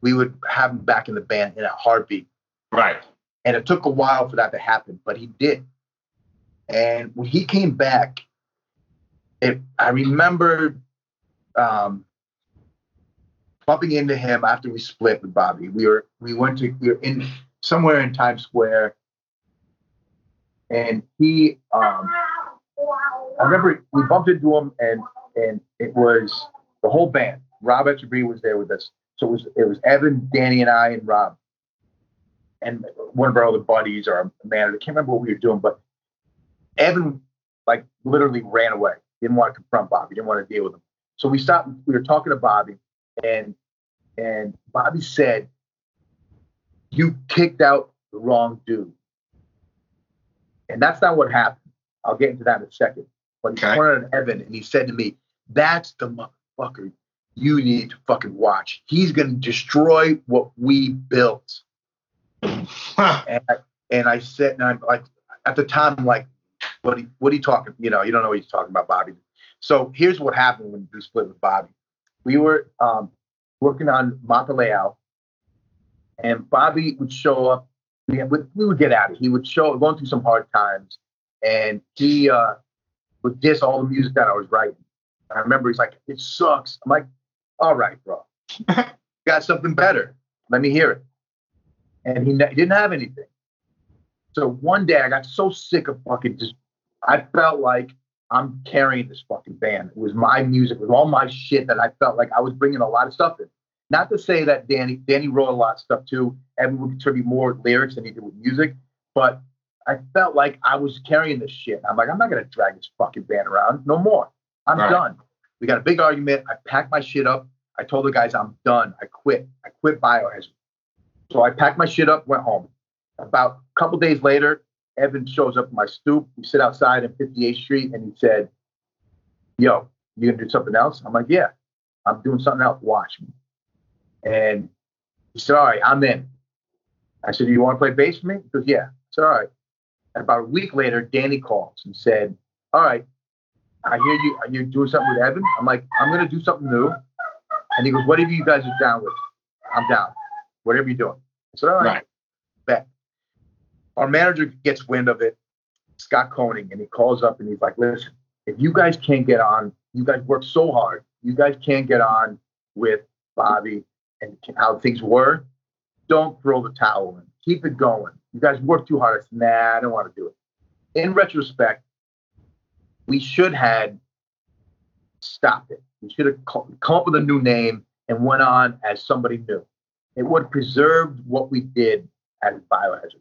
we would have him back in the band in a heartbeat. Right. And it took a while for that to happen, but he did. And when he came back, it, I remember um, bumping into him after we split with Bobby. We were we went to we were in somewhere in Times Square, and he um, I remember we bumped into him, and and it was the whole band. Rob Echeverria was there with us, so it was it was Evan, Danny, and I, and Rob, and one of our other buddies or a manager. I can't remember what we were doing, but Evan like literally ran away. Didn't want to confront Bobby. Didn't want to deal with him. So we stopped. We were talking to Bobby, and and Bobby said, "You kicked out the wrong dude," and that's not what happened. I'll get into that in a second. But he Okay. pointed at Evan and he said to me, "That's the motherfucker you need to fucking watch. He's gonna destroy what we built." Huh. And I, and I said, and I'm like, at the time, I'm like, what are, you- what are you talking? You know, you don't know what he's talking about, Bobby. So here's what happened when we split with Bobby. We were um, working on Mata Leão, and Bobby would show up. We, would- we would get at it. He would show going through some hard times, and he uh, would diss all the music that I was writing. I remember he's like, "It sucks." I'm like, "All right, bro, got something better. Let me hear it." And he, ne- he didn't have anything. So one day I got so sick of fucking just, I felt like I'm carrying this fucking band. It was my music, it was all my shit that I felt like I was bringing a lot of stuff in. Not to say that Danny, Danny wrote a lot of stuff too. Evan would contribute more lyrics than he did with music, but I felt like I was carrying this shit. I'm like, I'm not gonna drag this fucking band around no more. I'm done. We got a big argument. I packed my shit up. I told the guys I'm done. I quit. I quit Biohazard. So I packed my shit up, went home. About a couple days later, Evan shows up at my stoop. We sit outside in 58th Street, and he said, "Yo, you gonna do something else?" I'm like, "Yeah, I'm doing something else. Watch me." And he said, "All right, I'm in." I said, "Do you want to play bass for me?" He goes, "Yeah." I said, "All right." And about a week later, Danny calls and said, "All right, I hear you. you're doing something with Evan?" I'm like, "I'm gonna do something new." And he goes, "Whatever you guys are down with, I'm down. Whatever you're doing." I said, "All right." Right. Bet. Our manager gets wind of it, Scott Koenig, and he calls up and he's like, "Listen, if you guys can't get on, you guys work so hard. You guys can't get on with Bobby and how things were. Don't throw the towel in. Keep it going. You guys work too hard." I said, "Nah, I don't want to do it." In retrospect, we should had stopped it. We should have co- come up with a new name and went on as somebody new. It would have preserved what we did as Biohazard.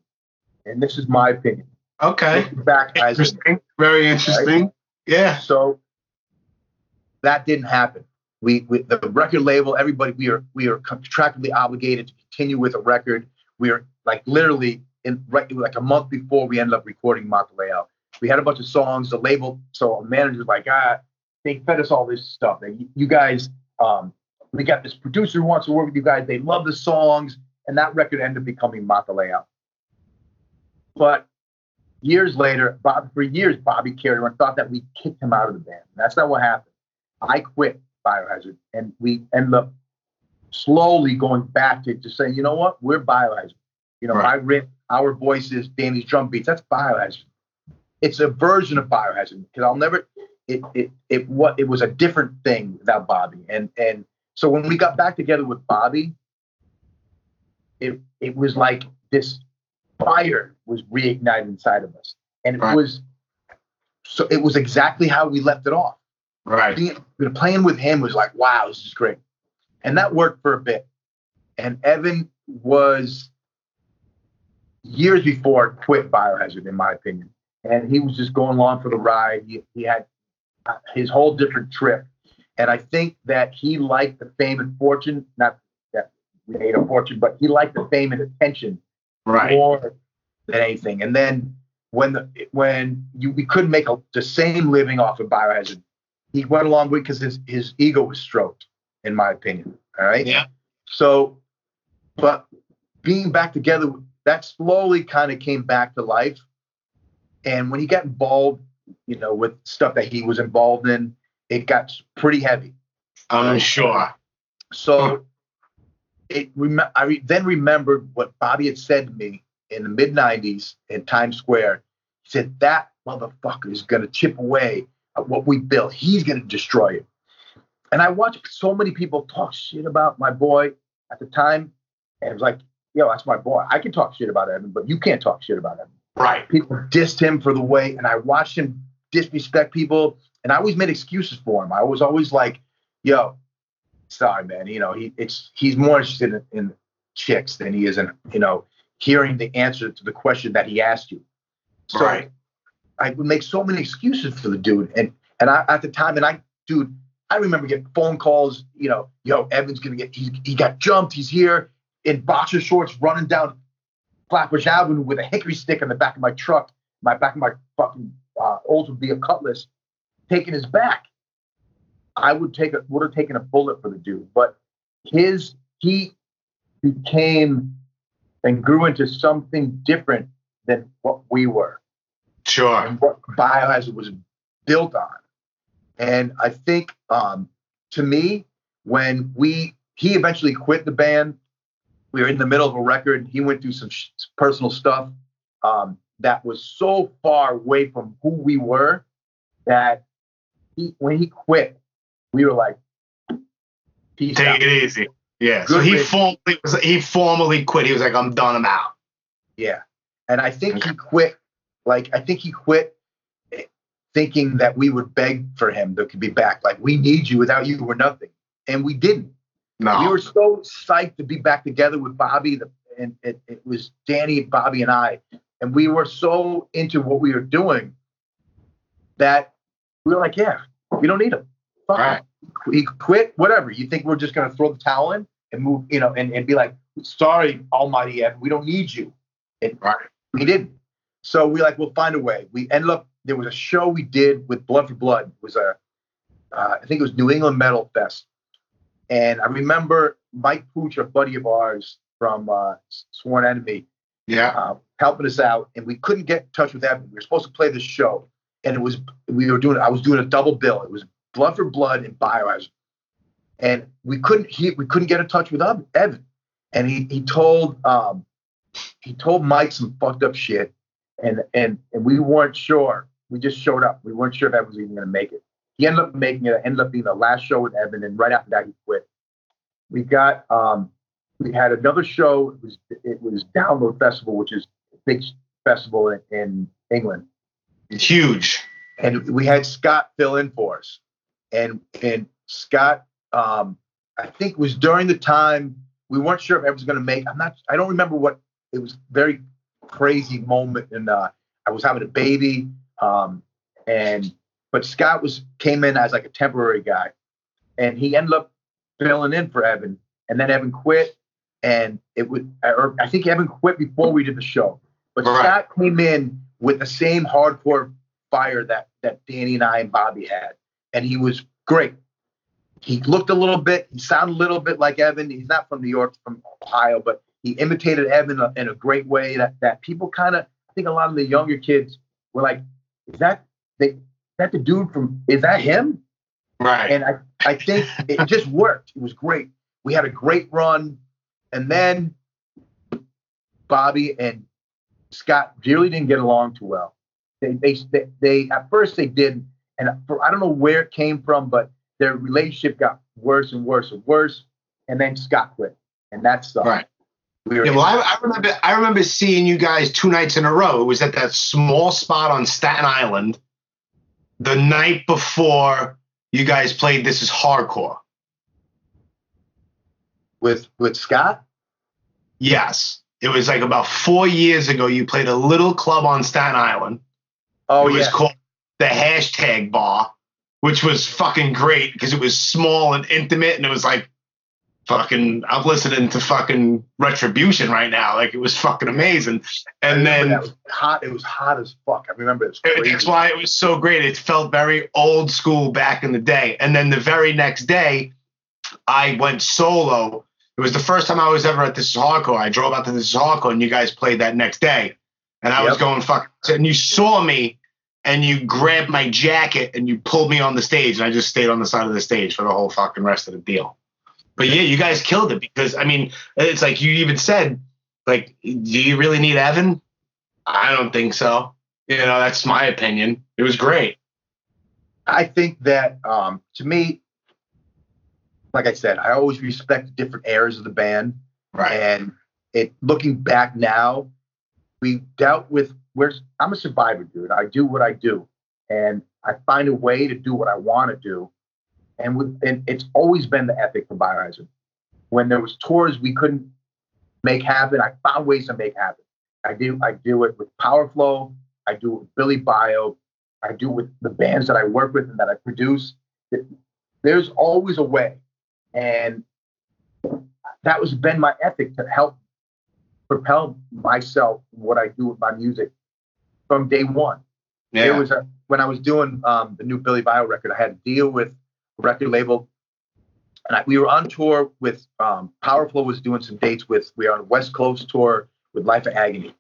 And this is my opinion. Okay. Back as Interesting. Very interesting. Yeah. so that didn't happen. We, we the record label, everybody, we are we are contractually obligated to continue with a record. We are like literally in right like a month before we ended up recording Mata Leão. We had a bunch of songs. The label, so our manager's like, ah, they fed us all this stuff. They, you guys, um, we got this producer who wants to work with you guys. They love the songs, and that record ended up becoming Mata Leão. But years later, Bob, for years, Bobby carried around, thought that we kicked him out of the band. That's not what happened. I quit Biohazard, and we ended up slowly going back to just saying, you know what, we're Biohazard. You know, Right. I riff our voices, Danny's drum beats. That's Biohazard. It's a version of Biohazard because I'll never. It it it what it was a different thing without Bobby, and and so when we got back together with Bobby, it it was like this fire was reignited inside of us, and it Right. was so it was exactly how we left it off. Right. Being, playing with him was like, wow, this is great, and that worked for a bit. And Evan was years before quit Biohazard, in my opinion, and he was just going along for the ride. He, he had uh, his whole different trip, and I think that he liked the fame and fortune. Not that we made a fortune, but he liked the fame and attention Right. more than anything. And then when the when you we couldn't make a, the same living off of biohazard, he went along with because his his ego was stroked, in my opinion. All right. Yeah. So, but being back together, that slowly kind of came back to life. And when he got involved, you know, with stuff that he was involved in, it got pretty heavy. I'm sure. So it rem- I re- then remembered what Bobby had said to me in the mid 90s in Times Square. He said, That motherfucker is going to chip away at what we built. He's going to destroy it. And I watched so many people talk shit about my boy at the time. And it was like, yo, that's my boy. I can talk shit about Evan, but you can't talk shit about Evan. Right. People dissed him for the way, and I watched him disrespect people. And I always made excuses for him. I was always like, yo, sorry, man. You know, he it's he's more interested in, in chicks than he is in, you know, hearing the answer to the question that he asked you. So Right. I would make so many excuses for the dude. And and I at the time, and I, dude, I remember getting phone calls, you know, yo, Evan's gonna get he, he got jumped, he's here in boxer shorts running down Flatbush Avenue with a hickory stick in the back of my truck, my back of my fucking uh, Oldsmobile Cutlass, taking his back. I would take a would have taken a bullet for the dude, but his he became and grew into something different than what we were Sure. and what Biohazard was built on. And I think, um, to me, when we he eventually quit the band, we were in the middle of a record. He went through some sh- personal stuff um, that was so far away from who we were that he, when he quit, we were like, "Peace Take out." it easy. Yeah. So he formally was he formally quit. He was like, I'm done, I'm out. Yeah. And I think he quit, like, I think he quit eh, thinking that we would beg for him to be back. Like, we need you. Without you, we're nothing. And we didn't. No. We were so psyched to be back together with Bobby. The, and it, it was Danny, Bobby, and I. And we were so into what we were doing that we were like, yeah, we don't need him. Fuck. Right. He quit, whatever. You think we're just going to throw the towel in and move, you know, and, and be like, sorry, Almighty Evan, we don't need you. And Right. we didn't. So we like, we'll find a way. We ended up, there was a show we did with Blood for Blood. It was a, uh, I think it was New England Metal Fest. And I remember Mike Pooch, a buddy of ours from uh, Sworn Enemy, Yeah. uh, helping us out, and we couldn't get in touch with Evan. We were supposed to play this show, and it was we were doing. I was doing a double bill. It was Blood for Blood and Biohazard, and we couldn't he, we couldn't get in touch with Ev- Evan, and he he told um he told Mike some fucked up shit, and and and we weren't sure. We just showed up. We weren't sure if Evan was even going to make it. He ended up making it. it. Ended up being the last show with Evan, and right after that he quit. We got um we had another show. It was it was Download Festival, which is a big festival in, in England, Huge. and we had Scott fill in for us. And and Scott, um, I think was during the time we weren't sure if Evan was going to make. I'm not. I don't remember what it was. Very crazy moment, and uh, I was having a baby, um, and but Scott was came in as like a temporary guy, and he ended up filling in for Evan, and then Evan quit, and it would. Or I think Evan quit before we did the show, but Right. Scott came in with the same hardcore fire that that Danny and I and Bobby had, and he was great. He looked a little bit, he sounded a little bit like Evan. He's not from New York, from Ohio, but he imitated Evan in a, in a great way that that people kind of. I think a lot of the younger kids were like, "Is that they? Is that the dude from? Is that him?" Right. And I, I think it just worked. It was great. We had a great run. And then Bobby and Scott really didn't get along too well. They, they, they, they at first they did, and for, I don't know where it came from, but their relationship got worse and worse and worse. And then Scott quit, and that sucked. Right. We Yeah, well, I, I remember. I remember seeing you guys two nights in a row. It was at that small spot on Staten Island, the night before you guys played. This is hardcore. with with Scott. Yes, it was like about four years ago. You played a little club on Staten Island. Oh it was yeah, called the Hashtag Bar, which was fucking great because it was small and intimate, and it was like fucking I'm listening to fucking Retribution right now. Like it was fucking amazing. And then that was hot. It was hot as fuck. I remember it it- that's why it was so great. It felt very old school back in the day. And then the very next day, I went solo. It was the first time I was ever at This Is Hardcore. I drove out to This Is Hardcore, and you guys played that next day. And I was going fuck. And you saw me, and you grabbed my jacket, and you pulled me on the stage, and I just stayed on the side of the stage for the whole fucking rest of the deal. But yeah, you guys killed it because I mean, it's like you even said, like, do you really need Evan? I don't think so. You know, that's my opinion. It was great. I think that um, to me, like I said, I always respect different eras of the band. Right. And it looking back now, we dealt with where I'm a survivor, dude. I do what I do, and I find a way to do what I want to do. And with and it's always been the ethic for Biohazard. When there was tours we couldn't make happen, I found ways to make happen. I do I do it with PowerFlo. I do it with Billy Bio. I do it with the bands that I work with and that I produce. It- there's always a way, and that was been my ethic to help propel myself what I do with my music from day one. Yeah. There was a when I was doing um, the new Billy Bio record, I had a deal with record label, and I, we were on tour with um, PowerFlo was doing some dates with. We were on a West Coast tour with Life of Agony,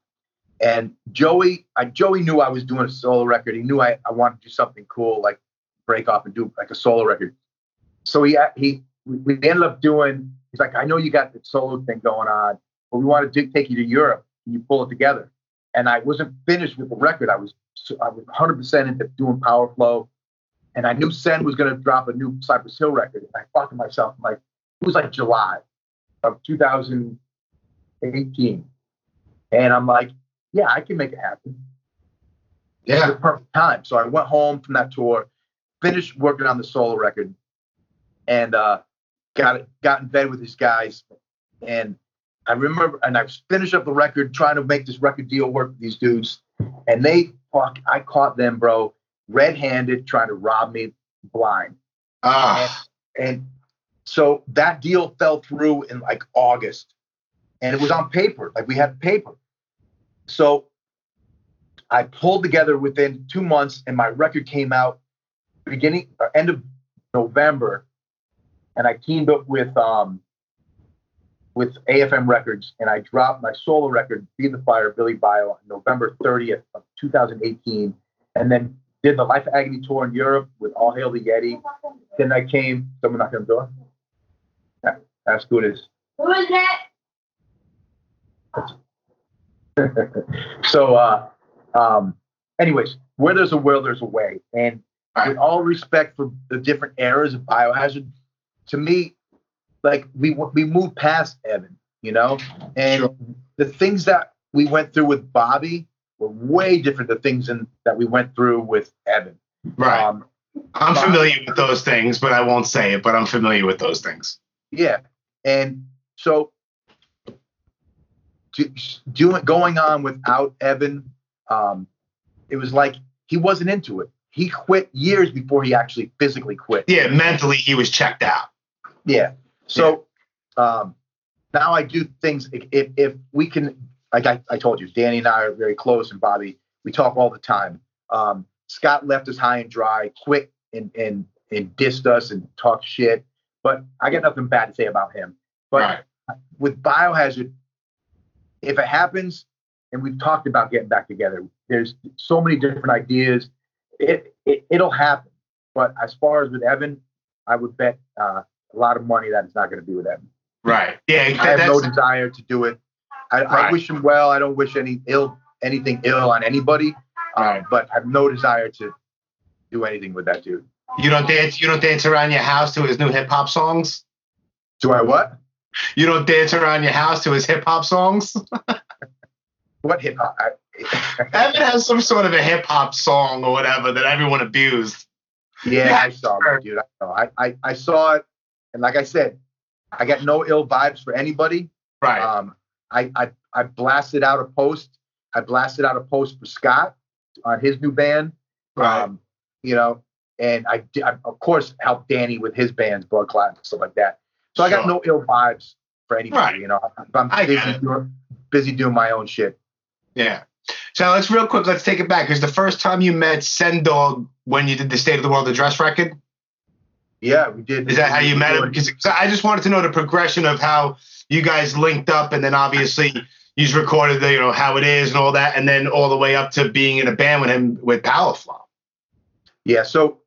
and Joey, I, Joey knew I was doing a solo record. He knew I, I wanted to do something cool, like break off and do like a solo record. So he he we ended up doing. He's like, I know you got the solo thing going on, but we want to take you to Europe. Can you pull it together? And I wasn't finished with the record. I was I was 100 percent into doing PowerFlo, and I knew Sen was going to drop a new Cypress Hill record. And I thought to myself, I'm like, it was like July of 2018, and I'm like, yeah, I can make it happen. It yeah. the perfect time. So I went home from that tour, finished working on the solo record, and uh, got it, got in bed with these guys. And I remember, and I finished up the record, trying to make this record deal work with these dudes. And they, fuck, I caught them, bro, red-handed, trying to rob me blind. Ah, And so that deal fell through in like August. And it was on paper. Like we had paper. So I pulled together within two months and my record came out beginning or end of November. And I teamed up with um with AFM Records and I dropped my solo record, Be the Fire, Billy Bio, on November 30th of 2018. And then did the Life of Agony tour in Europe with All Hail the Yeti. Then I came, someone knocked on the door. Yeah, That's who it is. Who is that? so uh um anyways where there's a will there's a way and with all respect for the different eras of biohazard to me like we we moved past evan you know and Sure. the things that we went through with bobby were way different than things in, that we went through with evan right. um I'm familiar with those things, but I won't say it. But I'm familiar with those things. Yeah, and so doing going on without Evan, um, it was like he wasn't into it. He quit years before he actually physically quit. Yeah, mentally he was checked out. Yeah. So um, now I do things. If if we can, like I, I told you, Danny and I are very close, and Bobby, we talk all the time. Um, Scott left us high and dry, quit and and and dissed us and talked shit. But I got nothing bad to say about him. But Right. with Biohazard, if it happens, and we've talked about getting back together, there's so many different ideas. It, it it'll happen. But as far as with Evan, I would bet uh, a lot of money that it's not going to be with Evan. Right. Yeah. I have no desire to do it. I, I wish him well. I don't wish any ill anything ill on anybody. Um, Right. but I have no desire to do anything with that dude. you don't dance. You don't dance around your house to his new hip hop songs. Do I what? You don't dance around your house to his hip hop songs. What hip hop? I- Evan has some sort of a hip hop song or whatever that everyone abused. Yeah, I saw that, dude. I, know. I, I I saw it, and like I said, I got no ill vibes for anybody. Right. Um, I, I I blasted out a post. I blasted out a post for Scott on his new band. right. Um, you know, and I, I of course helped Danny with his band's Blood Clot and stuff like that. So So I got no ill vibes for anybody. Right. You know, I'm busy doing, busy doing my own shit. Yeah. So let's real quick. Let's take it back because the first time you met Sen Dog when you did the State of the World Address record, Yeah, we did. is that how you met him? Because I just wanted to know the progression of how you guys linked up, and then obviously he's recorded the, you know, how it is and all that, and then all the way up to being in a band with him with PowerFlo. Yeah, so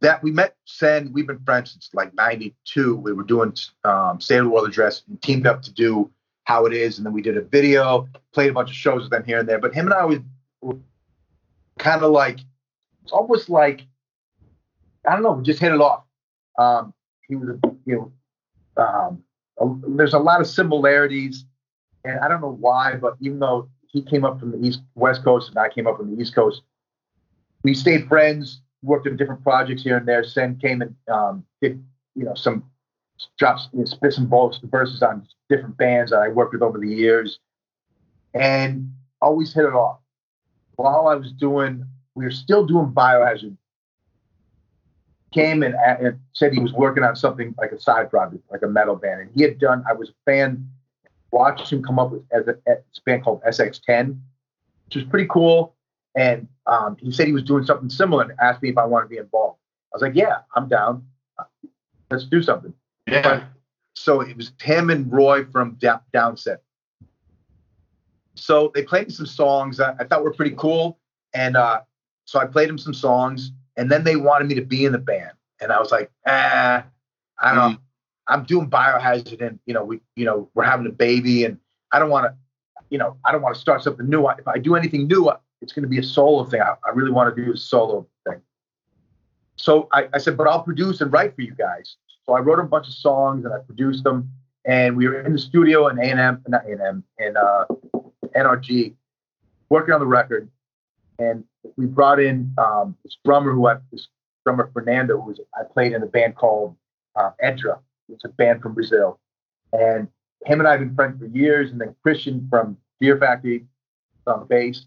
that we met Sen. We've been friends since like '92. We were doing um, State of the World Address and teamed up to do How It Is, and then we did a video, played a bunch of shows with them here and there. But him and I was kind of like, it's almost like, I don't know, we just hit it off. Um, he was, you know, um, there's a lot of similarities, and I don't know why, but even though he came up from the East West Coast and I came up from the East Coast, we stayed friends, worked on different projects here and there. Sen came and um, did, you know, some drops, you know, spit some balls, verses on different bands that I worked with over the years, and always hit it off. While I was doing, we were still doing Biohazard. Came and, and said he was working on something like a side project, like a metal band, and he had done. I was a fan. Watched him come up with as a, a band called SX10, which was pretty cool. And um, he said he was doing something similar and asked me if I wanted to be involved. I was like, yeah, I'm down. Let's do something. Yeah. So it was him and Roy from da- Downset. So they played me some songs I, I thought were pretty cool. And uh, so I played him some songs. And then they wanted me to be in the band. And I was like, ah, I don't know. I'm doing biohazard and, you know, we, you know, we're having a baby and I don't want to, you know, I don't want to start something new. If I do anything new, it's going to be a solo thing. I, I really want to do a solo thing. So I, I said, but I'll produce and write for you guys. So I wrote a bunch of songs and I produced them. And we were in the studio in A&M, not A&M, in uh, NRG, working on the record. And we brought in um, this drummer who I, this drummer Fernando, who was I played in a band called uh, Edra. It's a band from Brazil. And him and I have been friends for years. And then Christian from Fear Factory on bass.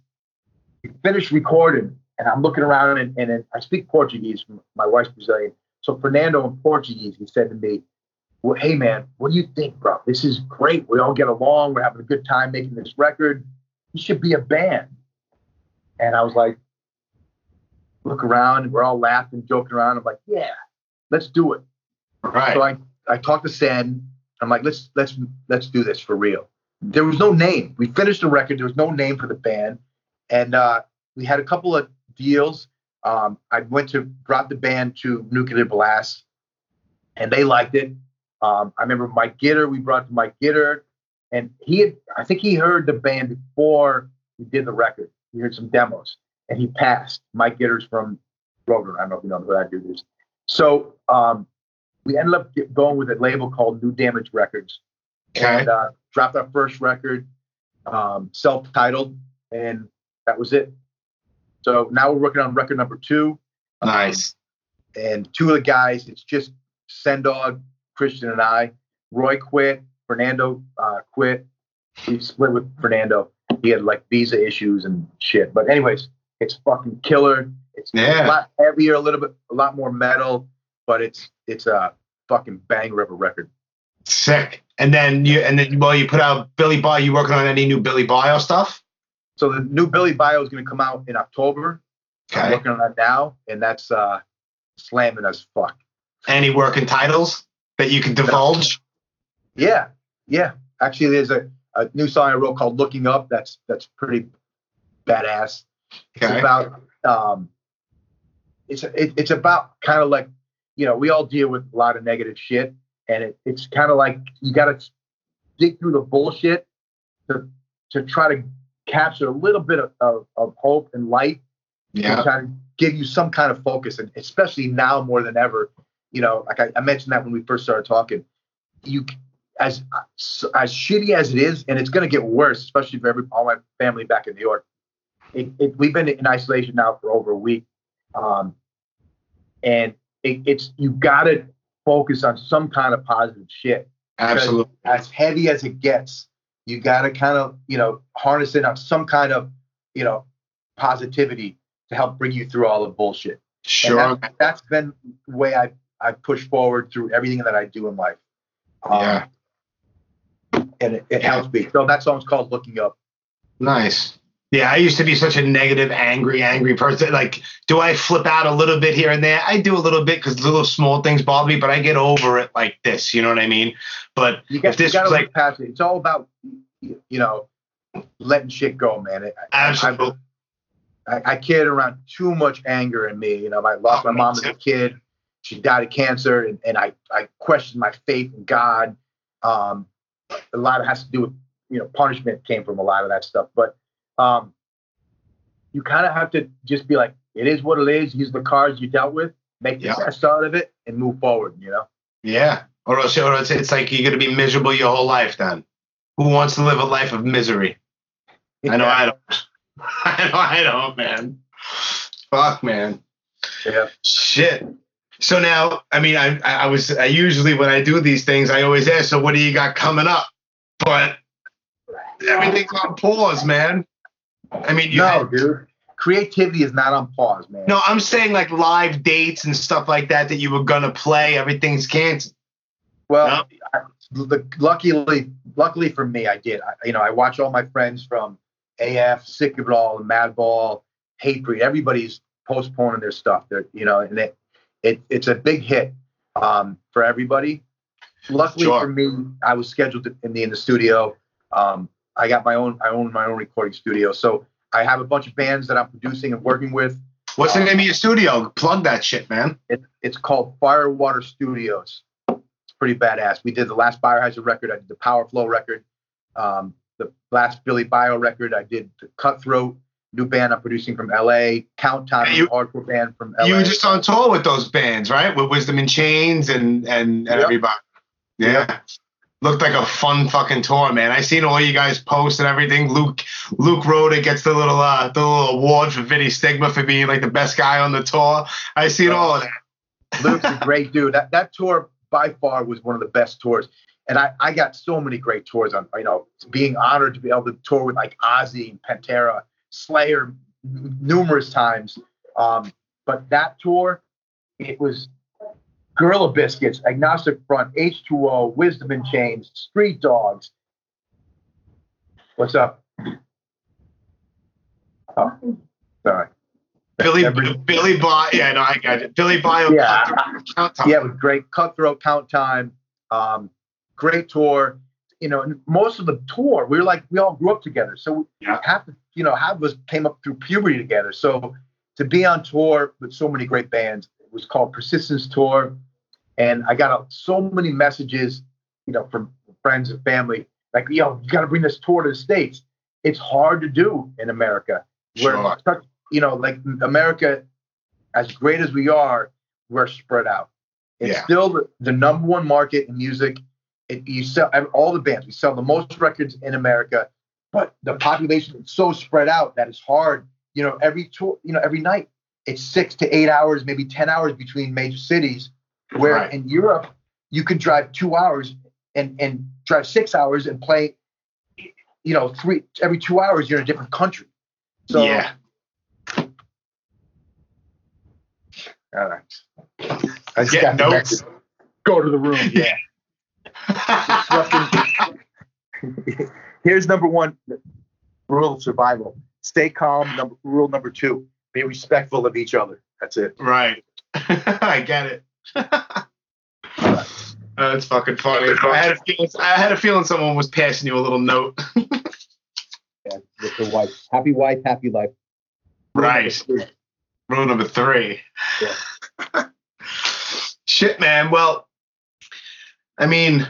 We finished recording, and I'm looking around, and, and I speak Portuguese. My wife's Brazilian. So Fernando in Portuguese, he said to me, well, hey man, what do you think, bro? This is great. We all get along. We're having a good time making this record. You should be a band. And I was like, look around, and we're all laughing, joking around. I'm like, yeah, let's do it. Right. So I, I talked to Sen. I'm like, let's let's let's do this for real. There was no name. We finished the record. There was no name for the band, and uh, we had a couple of deals. Um, I went to brought the band to Nuclear Blast, and they liked it. Um, I remember Mike Gitter. We brought to Mike Gitter, and he had. I think he heard the band before we did the record. He heard some demos, and he passed. Mike Gitter's from Rotor. I don't know if you know who that dude is. So um, we ended up get, going with a label called New Damage Records, Okay. and uh, dropped our first record, um, self-titled, and that was it. So now we're working on record number two. Um, Nice. and two of the guys, it's just Sen Dog, Christian, and I. Roy quit. Fernando uh, quit. We split with Fernando. He had like visa issues and shit. But anyways, it's fucking killer. It's Yeah. a lot heavier, a little bit, a lot more metal, but it's it's a fucking banger of a record. Sick. And then you and then well you put out Billy Bio. You working on any new Billy Bio stuff? So the new Billy Bio is going to come out in October. I'm Okay. working on that now, and that's uh, slamming as fuck. Any working titles that you can divulge? Yeah, yeah. Actually, there's a, a new song I wrote called "Looking Up." That's that's pretty badass. It's Okay. about um, it's it, it's about kind of like you know we all deal with a lot of negative shit, and it, it's kind of like you got to dig through the bullshit to to try to capture a little bit of, of, of hope and light to Yeah. try to give you some kind of focus, and especially now more than ever. You know, like I, I mentioned that when we first started talking, you as as shitty as it is, and it's going to get worse, especially for every all my family back in New York. It, it, we've been in isolation now for over a week, um, and it, it's you got to focus on some kind of positive shit. Absolutely. As heavy as it gets, you got to kind of you know harness it on some kind of you know positivity to help bring you through all the bullshit. Sure. that, that's been the way I I push forward through everything that I do in life. Um, Yeah. And it, it helps me. So that song's called "Looking Up." Nice. Yeah, I used to be such a negative, angry, angry person. Like, do I flip out a little bit here and there? I do a little bit because little small things bother me, but I get over it like this. You know what I mean? But You got, if this you to was like past it. It's all about you know letting shit go, man. It, I- I, I carried around too much anger in me. You know, I lost Oh, my mom as a kid. She died of cancer, and, and I, I questioned my faith in God. Um, a lot of it has to do with, you know, punishment came from a lot of that stuff. But um, you kind of have to just be like, it is what it is. Use the cards you dealt with, make the Yeah. best out of it, and move forward. You know. yeah. Or else, or it's, it's like you're gonna be miserable your whole life. Then, who wants to live a life of misery? I know I don't. I know I don't, man. Fuck, man. Yeah. Shit. So now, I mean, I, I I was I usually when I do these things, I always ask, so what do you got coming up? But everything's on pause, man. I mean, you No, dude. Creativity is not on pause, man. no, I'm saying like live dates and stuff like that that you were gonna play. Everything's canceled. Well, I, the, luckily, luckily for me, I did. I, you know, I watch all my friends from AF, Sick of It All, Madball, Hatebreed. Everybody's postponing their stuff. They're, you know, and it, it it's a big hit um, for everybody. Luckily Sure. for me, I was scheduled in the in the studio. Um, I got my own. I own my own recording studio, so I have a bunch of bands that I'm producing and working with. What's the name of your studio? Plug that shit, man. It, it's called Firewater Studios. It's pretty badass. We did the last Biohazard record. I did the PowerFlo record. Um, the last Billy Bio record. I did the Cutthroat, new band I'm producing from LA. Count Time, you- hardcore band from LA. You were just on tour with those bands, right? With Wisdom in Chains and and, and Yep. everybody. Yeah. Looked like a fun fucking tour, man. I seen all you guys post and everything. Luke Luke Rhoda gets the little uh the little award for Vinny Stigma for being like the best guy on the tour. I seen all of that. Luke's a great dude. That that tour by far was one of the best tours. And I, I got so many great tours on, you know, being honored to be able to tour with like Ozzy and Pantera, Slayer numerous times. Um, but that tour, it was Gorilla Biscuits, Agnostic Front, H2O, Wisdom in Chains, Street Dogs. What's up? Oh, sorry. Billy Every- Billy Bio, yeah, no, I got it. Billy Bio, Yeah. Count Time. yeah, great. Cutthroat, Count Time, um, great tour. You know, and most of the tour, we were like, we all grew up together. So Yeah. half, the- you know, of us came up through puberty together. So to be on tour with so many great bands, it was called Persistence Tour. And I got uh, so many messages, you know, from friends and family, like, yo, you got to bring this tour to the States. It's hard to do in America. We're Sure. such- you know, like America, as great as we are, we're spread out. It's Yeah. still the, the number one market in music. It, you sell all the bands. We sell the most records in America, but the population is so spread out that it's hard. You know, every tour, you know, every night it's six to eight hours, maybe ten hours between major cities. Where Right. in Europe, you could drive two hours and and drive six hours and play. You know, three every two hours you're in a different country. So yeah. all right. I just Get got notes. message. Go to the room. Yeah. Here's number one rule of survival: stay calm. Number rule number two: be respectful of each other. That's it. Right. I get it. That's fucking funny. I had a feeling. I had a feeling someone was passing you a little note. Yeah, with the wife. Happy wife, happy life. Right. Rule number three. Yeah. Shit, man. Well, I mean,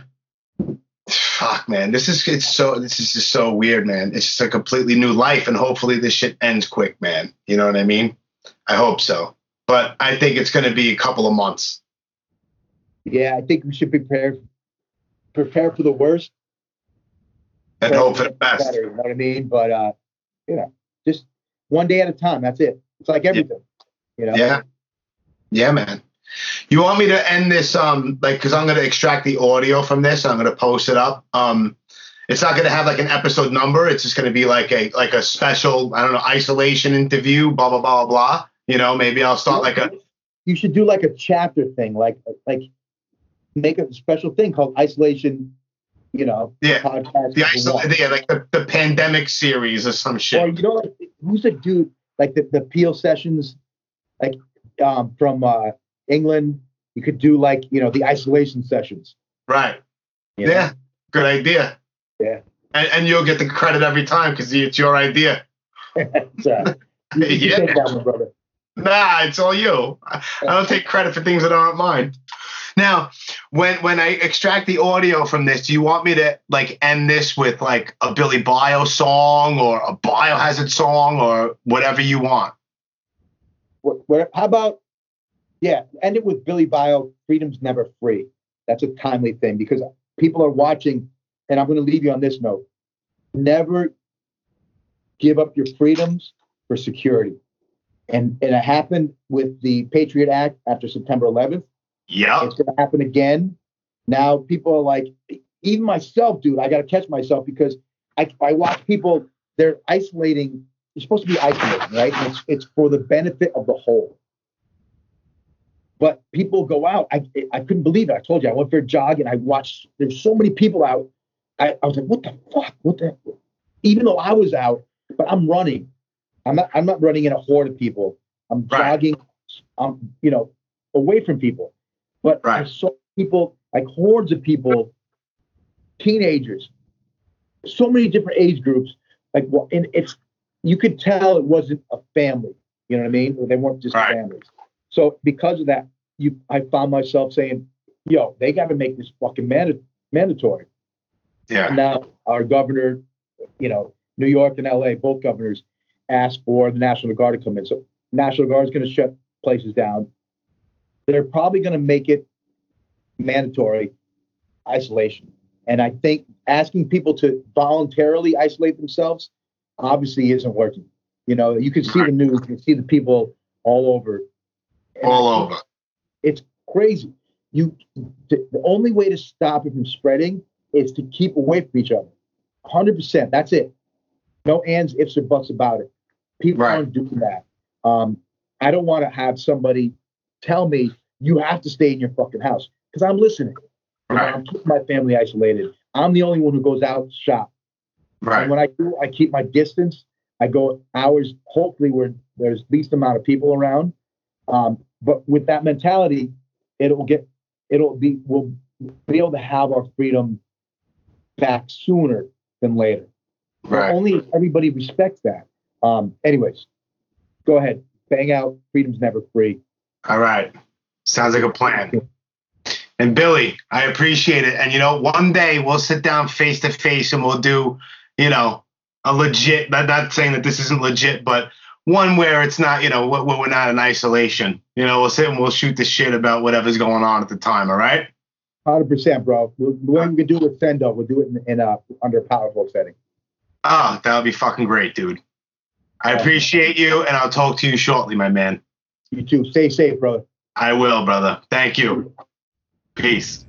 fuck, man. This is it's so. This is just so weird, man. It's just a completely new life, and hopefully this shit ends quick, man. You know what I mean? I hope so, but I think it's going to be a couple of months. Yeah, I think we should prepare prepare for the worst. And hope for the best. Better, you know what I mean? But uh, you know, just one day at a time. That's it. It's like everything. You know. Yeah. Yeah, man. You want me to end this um like cuz I'm going to extract the audio from this. and I'm going to post it up. Um it's not going to have like an episode number. It's just going to be like a like a special, I don't know, isolation interview, blah blah blah blah. blah. You know, maybe I'll start like a You should do like a chapter thing, like like make a special thing called isolation. You know, Yeah. podcast. The number isol- one. yeah, like the, the pandemic series or some Or shit. you know, like, who's the dude like the the Peel sessions, like um, from uh, England? You could do like you know the isolation sessions. Right. you know? Yeah. Good idea. Yeah. And, and you'll get the credit every time because it's your idea. so, you, you Yeah. take that one, brother. Nah, it's all you. I I don't take credit for things that aren't mine. Now, when when I extract the audio from this, do you want me to like end this with like a Billy Bio song or a Biohazard song or whatever you want? What, what, how about, yeah, end it with Billy Bio, freedom's never free. That's a timely thing because people are watching, and I'm going to leave you on this note. Never give up your freedoms for security. And, and it happened with the Patriot Act after September 11th. Yeah, It's going to happen again. Now people are like, even myself, dude, I got to catch myself because I, I watch people, they're isolating. You're supposed to be isolating, right? And it's, it's for the benefit of the whole. But people go out. I, I couldn't believe it. I told you, I went for a jog and I watched, there's so many people out. I, I was like, what the fuck? What the? Even though I was out, but I'm running. I'm not, I'm not running in a horde of people. I'm Right. jogging. I'm, you know, away from people. But I saw people, like hordes of people, teenagers, so many different age groups. Like, well, and it's you could tell it wasn't a family. You know what I mean? They weren't just Right. families. So because of that, you, I found myself saying, "Yo, they got to make this fucking manda- mandatory." Yeah. Now, our governor, you know, New York and LA, both governors asked for the National Guard to come in. So National Guard is going to shut places down. They're probably going to make it mandatory isolation. And I think asking people to voluntarily isolate themselves obviously isn't working. You know, you can see the news, you can see the people all over. And All over. it's crazy. You the, the only way to stop it from spreading is to keep away from each other. Hundred percent. That's it. No ands, ifs, or buts about it. People Right. aren't doing that. Um, I don't want to have somebody tell me you have to stay in your fucking house because I'm listening. You know, Right. I'm keeping my family isolated. I'm the only one who goes out to shop. Right. And when I do, I keep my distance. I go hours, hopefully, where there's least amount of people around. Um, but with that mentality, it'll get, it'll be, we'll be able to have our freedom back sooner than later. Right. Only if everybody respects that. Um, anyways, go ahead, bang out. Freedom's never free. All right. Sounds like a plan. And Billy, I appreciate it. And you know, one day we'll sit down face to face and we'll do, you know, a legit. Not, not saying that this isn't legit, but one where it's not, you know, where we're not in isolation. You know, we'll sit and we'll shoot the shit about whatever's going on at the time. All right. Hundred percent, bro. We'll, when we can do it with Sen Dog, we'll do it in, in a under a powerful setting. Oh, that would be fucking great, dude. I appreciate you, and I'll talk to you shortly, my man. You too. Stay safe, brother. I will, brother. Thank you. Peace.